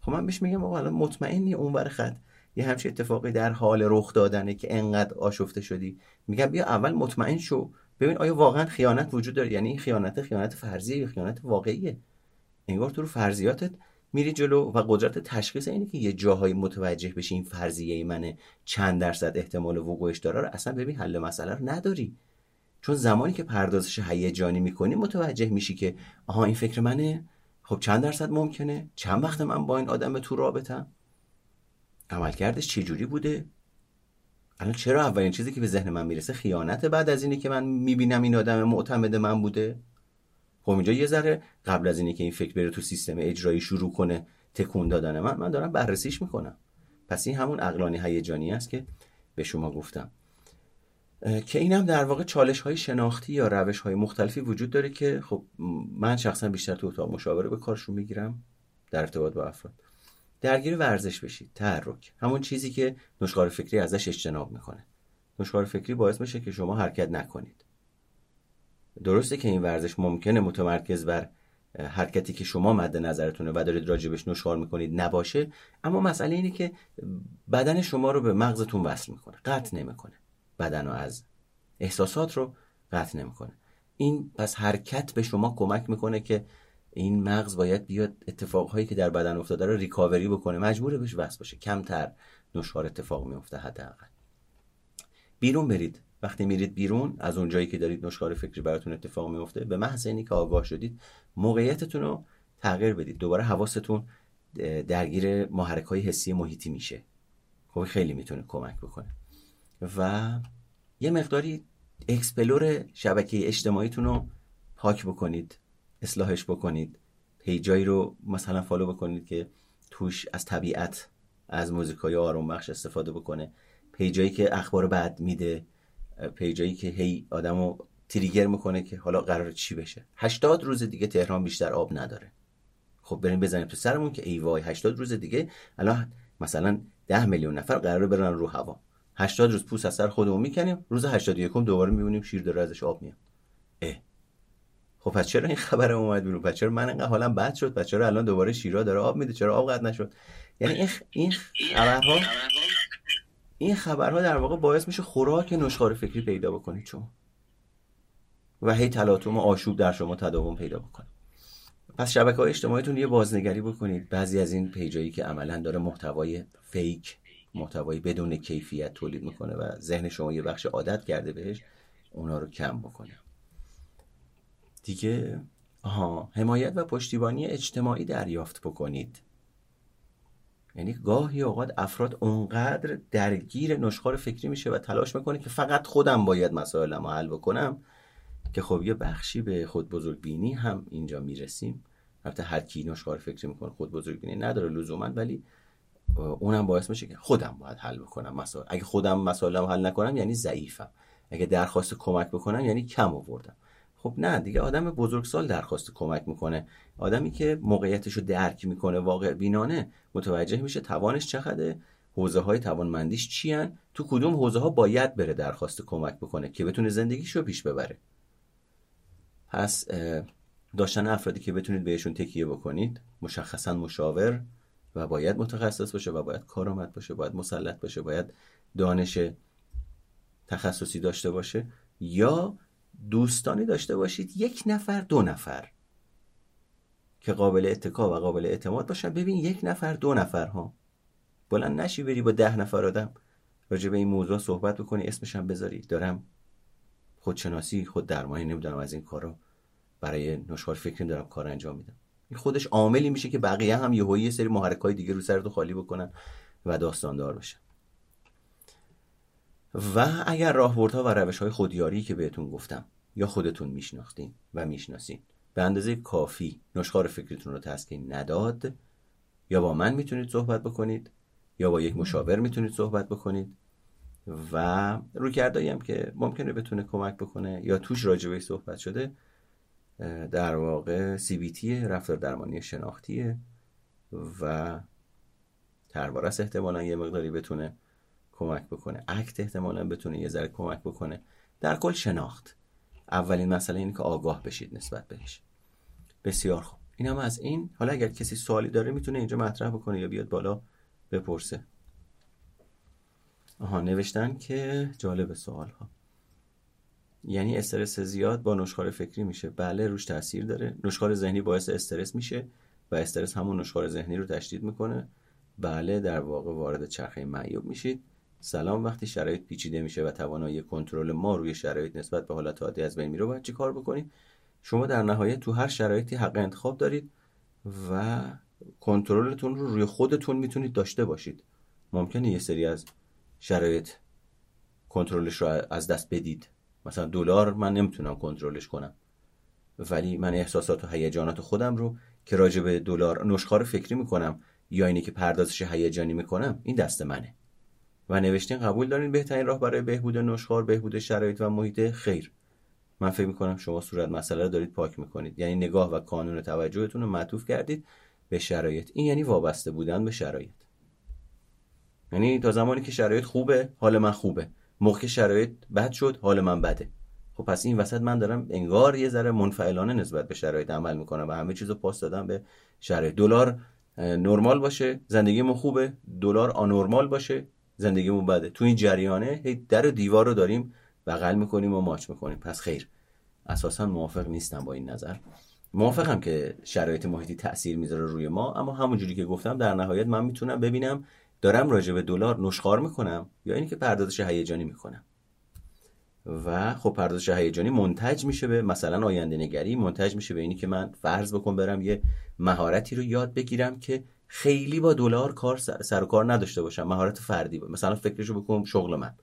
[SPEAKER 1] خب من بهش میگم آقا الان مطمئنی اون ور خط یه همچین اتفاقی در حال رخ دادنه که انقدر آشفته شدی؟ میگم بیا اول مطمئن شو. ببین آیا واقعا خیانت وجود داره؟ یعنی این خیانت خیانت فرضیه یا خیانت واقعیه. انگار تو رو فرضیاتت میری جلو و قدرت تشخیص اینه که یه جاهایی متوجه بشی این فرضیه منه. چند درصد احتمال وقوعش داره رو اصلا ببین حل مسئله رو نداری. چون زمانی که پردازش هیجانی می‌کنی متوجه میشی که آها این فکر منه؟ خب چند درصد ممکنه؟ چند وقت من با این آدم تو رابطم؟ عملکردش چه جوری بوده؟ الان چرا اولین چیزی که به ذهن من می‌رسه خیانت بعد از اینی که من می‌بینم این آدم معتمد من بوده؟ خب اینجا یه ذره قبل از اینی که این فکر بره تو سیستم اجرایی شروع کنه تکون دادن من من دارم بررسیش می‌کنم. پس این همون اقلانی هیجانی است که به شما گفتم. که این هم در واقع چالش های شناختی یا روش های مختلفی وجود داره که خب من شخصا بیشتر تو اتاق مشاوره به کارشون می‌گیرم در ارتباط با افراد. درگیر ورزش بشید تحرک. همون چیزی که نشخار فکری ازش اجتناب می‌کنه. نشخار فکری باعث میشه که شما حرکت نکنید. درسته که این ورزش ممکنه متمرکز بر حرکتی که شما مد نظرتونه و دارید راجبش نشخار می‌کنید نباشه اما مسئله اینه که بدن شما رو به مغزتون وصل می‌کنه قطع نمی‌کنه. بدن رو از احساسات رو قطع نمی‌کنه. این پس حرکت به شما کمک می‌کنه که این مغز باید بیاد اتفاقهایی که در بدن افتاده رو ریکاوری بکنه مجبوره بهش وصل باشه. کمتر نشخار اتفاق میفته حداقل. بیرون برید. وقتی میرید بیرون از اون جایی که دارید نشخار فکری براتون اتفاق میفته به محض اینی که آگاه شدید موقعیتتون رو تغییر بدید. دوباره حواستون درگیر محرک های حسی محیطی میشه. خب خیلی می‌تونه کمک بکنه. و یه مقداری explore شبکه اجتماعیتون رو پاک بکنید اصلاحش بکنید. page ایی رو مثلا follow بکنید که توش از طبیعت از موزیکای آروم بخش استفاده بکنه. page ایی که اخبار بد میده page ایی که هی آدمو تریگر می‌کنه که حالا قرار چی بشه. 80 روز دیگه تهران بیشتر آب نداره. خب بریم بزنیم تو سرمون که ای وای 80 روز دیگه الان مثلا 10 میلیون نفر قراره برن رو هوا. 80 روز پوست از سر خودمون می‌کنیم روز 81 دوباره می‌بینیم شیر داره ازش آب میاد. اه. خب پس چرا این خبر اومد بیرون؟ پس چرا من انقدر حالم بد شد؟ پس چرا الان دوباره شیرا داره آب میده؟ چرا آب قطع نشد؟ یعنی این خبرها این خبرها در واقع باعث میشه خوراک نشخار فکری پیدا بکنید شما و هی تلاطم آشوب در شما تداوم پیدا بکنه. پس شبکه های اجتماعیتون یه بازنگری بکنید. بعضی از این پیجایی که عملا داره محتوای فیک محتوایی بدون کیفیت تولید می‌کنه و ذهن شما یه بخش عادت کرده بهش اونا رو کم بکنه. دیگه آها حمایت و پشتیبانی اجتماعی دریافت بکنید. یعنی گاهی اوقات افراد اونقدر درگیر نشخار فکری میشه و تلاش می‌کنه که فقط خودم باید مسائلم حل بکنم که خب یه بخشی به خود بزرگ بینی هم اینجا می‌رسیم. البته هر کی نشخار فکری می‌کنه خود بزرگ بینی نداره لزوما ولی اونم باعث میشه که خودم باید حل بکنم مسائل. اگه خودم مسائلم حل نکنم یعنی ضعیفم. اگه درخواست کمک بکنم یعنی کم آوردم خب نه دیگه آدم بزرگسال درخواست کمک می‌کنه. آدمی که موقعیتش رو درک می‌کنه واقع بینانه متوجه میشه توانش چقدر حوزه های توانمندیش چی تو کدوم حوزه ها باید بره درخواست کمک بکنه که بتونه زندگیش رو پیش ببره. پس داشتن افرادی که بتونید بهشون تکیه بکنید مشخصا مشاور و باید متخصص باشه و باید کارآمد باشه باید مسلط باشه باید دانش تخصصی داشته باشه یا دوستانی داشته باشید یک نفر دو نفر. که قابل اتکا و قابل اعتماد باشن ببین یک نفر دو نفر ها. بلند نشی بری با ده نفر آدم. راجع به این موضوع صحبت بکنی اسمشم بذاری. دارم خودشناسی خود درمانی نمی‌دونم از این کارو برای نشخار فکری دارم کار انجام میدم. این خودش عاملی میشه که بقیه هم یه یه سری محرک های دیگه رو سرتو خالی بکنن و داستاندار بشن. و اگر راهبردها و روش های خودیاری که بهتون گفتم یا خودتون میشناختین و می‌شناسین به اندازه کافی نشخار فکریتون رو تسکین نداد یا با من می‌تونید صحبت بکنید یا با یک مشاور می‌تونید صحبت بکنید. و رویکردهایی هم که ممکنه بتونه کمک بکنه یا توش راجبه صحبت شده در واقع CBT رفتار درمانی شناختیه و تربارس احتمالا یه مقداری بتونه کمک بکنه. اکت احتمالا بتونه یه ذره کمک بکنه. در کل شناخت. اولین مسئله اینه که آگاه بشید نسبت بهش. بسیار خوب. این هم از این. حالا اگر کسی سوالی داره می‌تونه اینجا مطرح بکنه یا بیاد بالا بپرسه. آها نوشتن که جالب سوال ها یعنی استرس زیاد با نشخار فکری میشه. بله روش تاثیر داره. نشخار ذهنی باعث استرس میشه و استرس همون نشخار ذهنی رو تشدید می‌کنه. بله در واقع وارد چرخه معیوب میشید. سلام. وقتی شرایط پیچیده میشه و توانایی کنترل ما روی شرایط نسبت به حالت عادی از بین میره باید چی کار بکنید شما در نهایت تو هر شرایطی حق انتخاب دارید و کنترلتون رو روی خودتون می‌تونید داشته باشید. ممکنه یه سری از شرایط کنترلش رو از دست بدید. مثلا دلار من نمی‌تونم کنترلش کنم. ولی من احساسات و هیجانات خودم رو که راجع به دلار نشخار فکری می‌کنم یا اینی که پردازش هیجانی می‌کنم این دست منه. و نوشتین قبول دارین بهترین راه برای بهبود نشخار بهبود شرایط و محیط خیر. من فکر می‌کنم شما صورت مسئله رو دارید پاک می‌کنید. یعنی نگاه و کانون توجهتون رو معطوف کردید به شرایط. این یعنی وابسته بودن به شرایط. یعنی تا زمانی که شرایط خوبه حال من خوبه. موقع شرایط بد شد حال من بده. خب پس این وسط من دارم انگار یه ذره منفعلانه نسبت به شرایط عمل می‌کنم و همه چیزو پاس دادم به شرایط. دلار نرمال باشه زندگیمون خوبه. دلار آنورمال باشه. زندگیمون بده. تو این جریانه هی در و دیوار رو داریم بغل می‌کنیم و ماچ می‌کنیم. پس خیر. اساسا موافق نیستم با این نظر. موافقم که شرایط محیطی تاثیر می‌ذاره روی ما اما همونجوری که گفتم در نهایت من می‌تونم ببینم دارم راجع به دلار نشخار می‌کنم یا اینکه پردازش هیجانی می‌کنم. و خب پردازش هیجانی منتج میشه به مثلا آینده نگری منتج میشه به اینی که من فرض بکن برم یه مهارتی رو یاد بگیرم که خیلی با دلار کار سر کار نداشته باشم مهارت فردی با. مثلا فکرشو بکنم شغل من.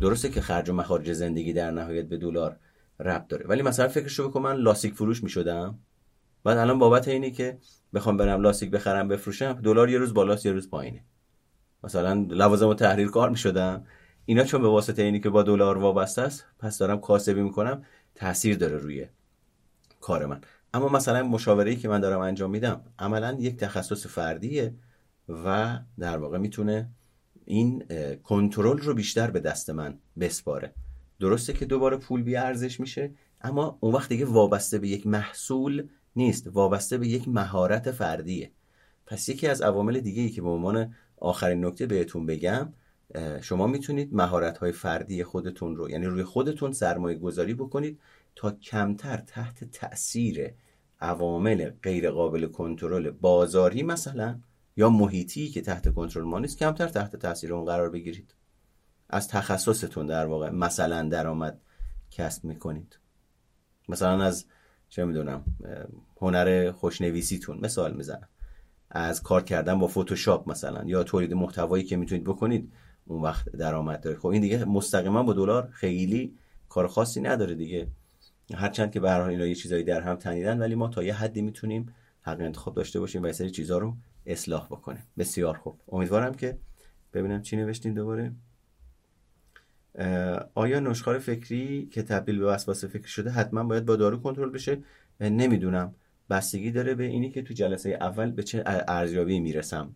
[SPEAKER 1] درسته که خرج و مخارج زندگی در نهایت به دلار ربط داره ولی مثلا فکرشو بکن من لاسیک فروش می‌شدم. بعد الان بابت اینی که بخوام برم لاستیک بخرم بفروشم دلار یه روز بالاست یه روز پایینه. مثلا لوازم و تحریر کار می‌شدم. اینا چون به واسطه اینی که با دلار وابسته است پس دارم کاسبی می‌کنم تاثیر داره روی کار من. اما مثلا مشاوره که من دارم انجام میدم عملا یک تخصص فردیه و در واقع می‌تونه این کنترل رو بیشتر به دست من بسپاره. درسته که دوباره پول بی ارزش میشه اما اون وقت دیگه وابسته به یک محصول نیست وابسته به یک مهارت فردیه. پس یکی از عوامل دیگه ای که به عنوان آخرین نکته بهتون بگم شما می‌تونید مهارت های فردی خودتون رو یعنی روی خودتون سرمایه گذاری بکنید تا کمتر تحت تاثیر عوامل غیر قابل کنترل بازاری مثلا یا محیطی که تحت کنترل ما نیست کمتر تحت تاثیر اون قرار بگیرید. از تخصصتون در واقع مثلا درآمد کسب می‌کنید. مثلا از چه می‌دونم هنر خوشنویسیتون مثال می‌زنم. از کار کردن با فتوشاپ مثلا یا تولید محتوایی که می‌تونید بکنید اون وقت درآمد داره خب این دیگه مستقیما با دلار خیلی کار خاصی نداره دیگه. هرچند که به هر اینا یه چیزایی در هم تنیدن ولی ما تا یه حدی می‌تونیم حق انتخاب داشته باشیم و سری چیزها رو اصلاح بکنیم. بسیار خوب. امیدوارم که ببینم چی نوشتین دوباره. آیا نشخار فکری که تبدیل به وسواس فکری شده حتما باید با دارو کنترل بشه؟ نمی‌دونم. بستگی داره به اینی که تو جلسه اول به چه ارزیابی می‌رسم؟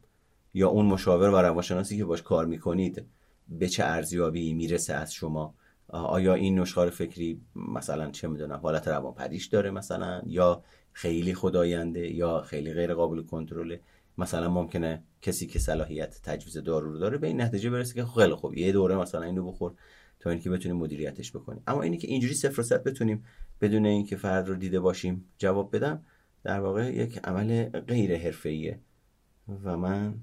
[SPEAKER 1] یا اون مشاور و روانشناسی که باش کار می‌کنید به چه ارزیابی می‌رسه از شما؟ آیا این نشخار فکری مثلا چه می‌دونم حالت روانپریش داره مثلا یا خیلی خداینده یا خیلی غیر قابل کنترله مثلا ممکنه کسی که صلاحیت تجویز دارو رو داره به این نتیجه برسه که خیلی خوب یه دوره مثلا اینو بخور تا اینکه بتونیم مدیریتش بکنیم. اما اینی که اینجوری صفر و صد بتونیم بدون اینکه فرد رو دیده باشیم جواب بدم در واقع یک عمل غیر حرفه‌ایه و من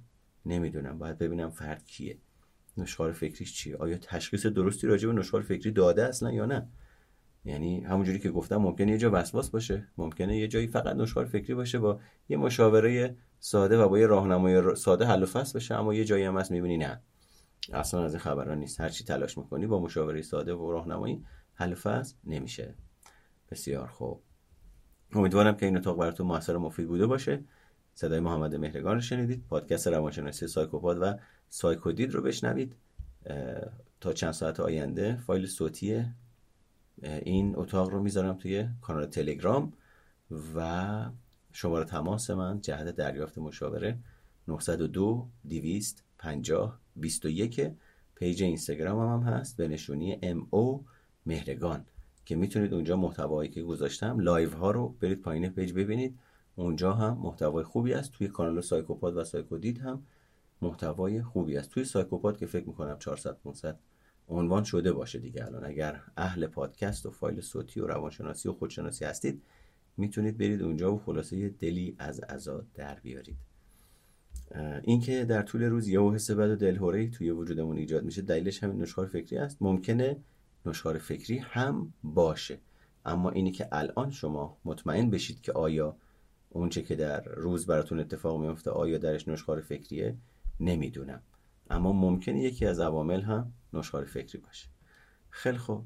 [SPEAKER 1] نمی‌دونم باید ببینم فرد کیه. نشخار فکریش چیه؟ آیا تشخیص درستی راجع به نشخار فکری داده اصلا یا نه؟ یعنی همونجوری که گفتم ممکنه یه جا وسواس باشه ممکنه یه جایی فقط نشخار فکری باشه با یه مشاوره ساده و با یه راهنمای ساده حل و فصل بشه اما یه جایی هم هست می‌بینی نه. اصلا از این خبران نیست. هرچی تلاش می‌کنی با مشاوره ساده و راهنمایی حل فصل نمیشه. بسیار خوب. امیدوارم که این اتاق براتون موثر و مفید بوده باشه. صدای محمد مهرگان رو شنیدید. پادکست روانشناسی سایکوپاد و سایکودید رو بشنوید. تا چند ساعت آینده فایل صوتی این اتاق رو می‌ذارم توی کانال تلگرام و شماره تماس من جهت دریافت مشاوره 902 250 21 page اینستاگرام هم, هست به نشونی ام او مهرگان که می‌تونید اونجا محتوایی که گذاشتم live ها رو برید پایین page ببینید. اونجا هم محتوای خوبی است توی کانال سایکوپاد و سایکودید هم محتوای خوبی است. توی سایکوپاد که فکر می‌کنم 400 500 عنوان شده باشه دیگه الان. اگر اهل پادکست و فایل صوتی و روانشناسی و خودشناسی هستید می‌تونید برید اونجا و خلاصه یه دلی از عزا در بیارید. اینکه در طول روز یه حس بد و دلهوره توی وجودمون ایجاد میشه دلیلش همین نشخار فکری است. ممکنه نشخار فکری هم باشه. اما اینی که الان شما مطمئن بشید که آیا اونچه که در روز براتون اتفاق میفته آیا درش نشخار فکریه نمی‌دونم. اما ممکنه یکی از عوامل هم نشخار فکری باشه. خیلی خوب.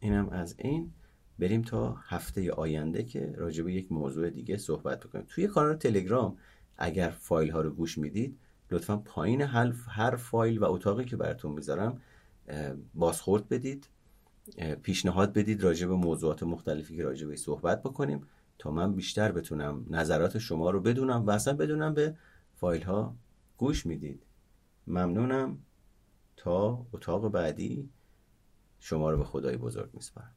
[SPEAKER 1] اینم از این. بریم تا هفته آینده که راجع به یک موضوع دیگه صحبت بکنیم توی کانال تلگرام اگر فایل ها رو گوش می‌دید لطفا پایین هر فایل و اتاقی که براتون می‌ذارم بازخورد بدید. پیشنهاد بدید راجع به موضوعات مختلفی که راجع به صحبت بکنیم تا من بیشتر بتونم نظرات شما رو بدونم و اصلا بدونم به فایل ها گوش می‌دید. ممنونم. تا اتاق بعدی. شما رو به خدای بزرگ میسپارم.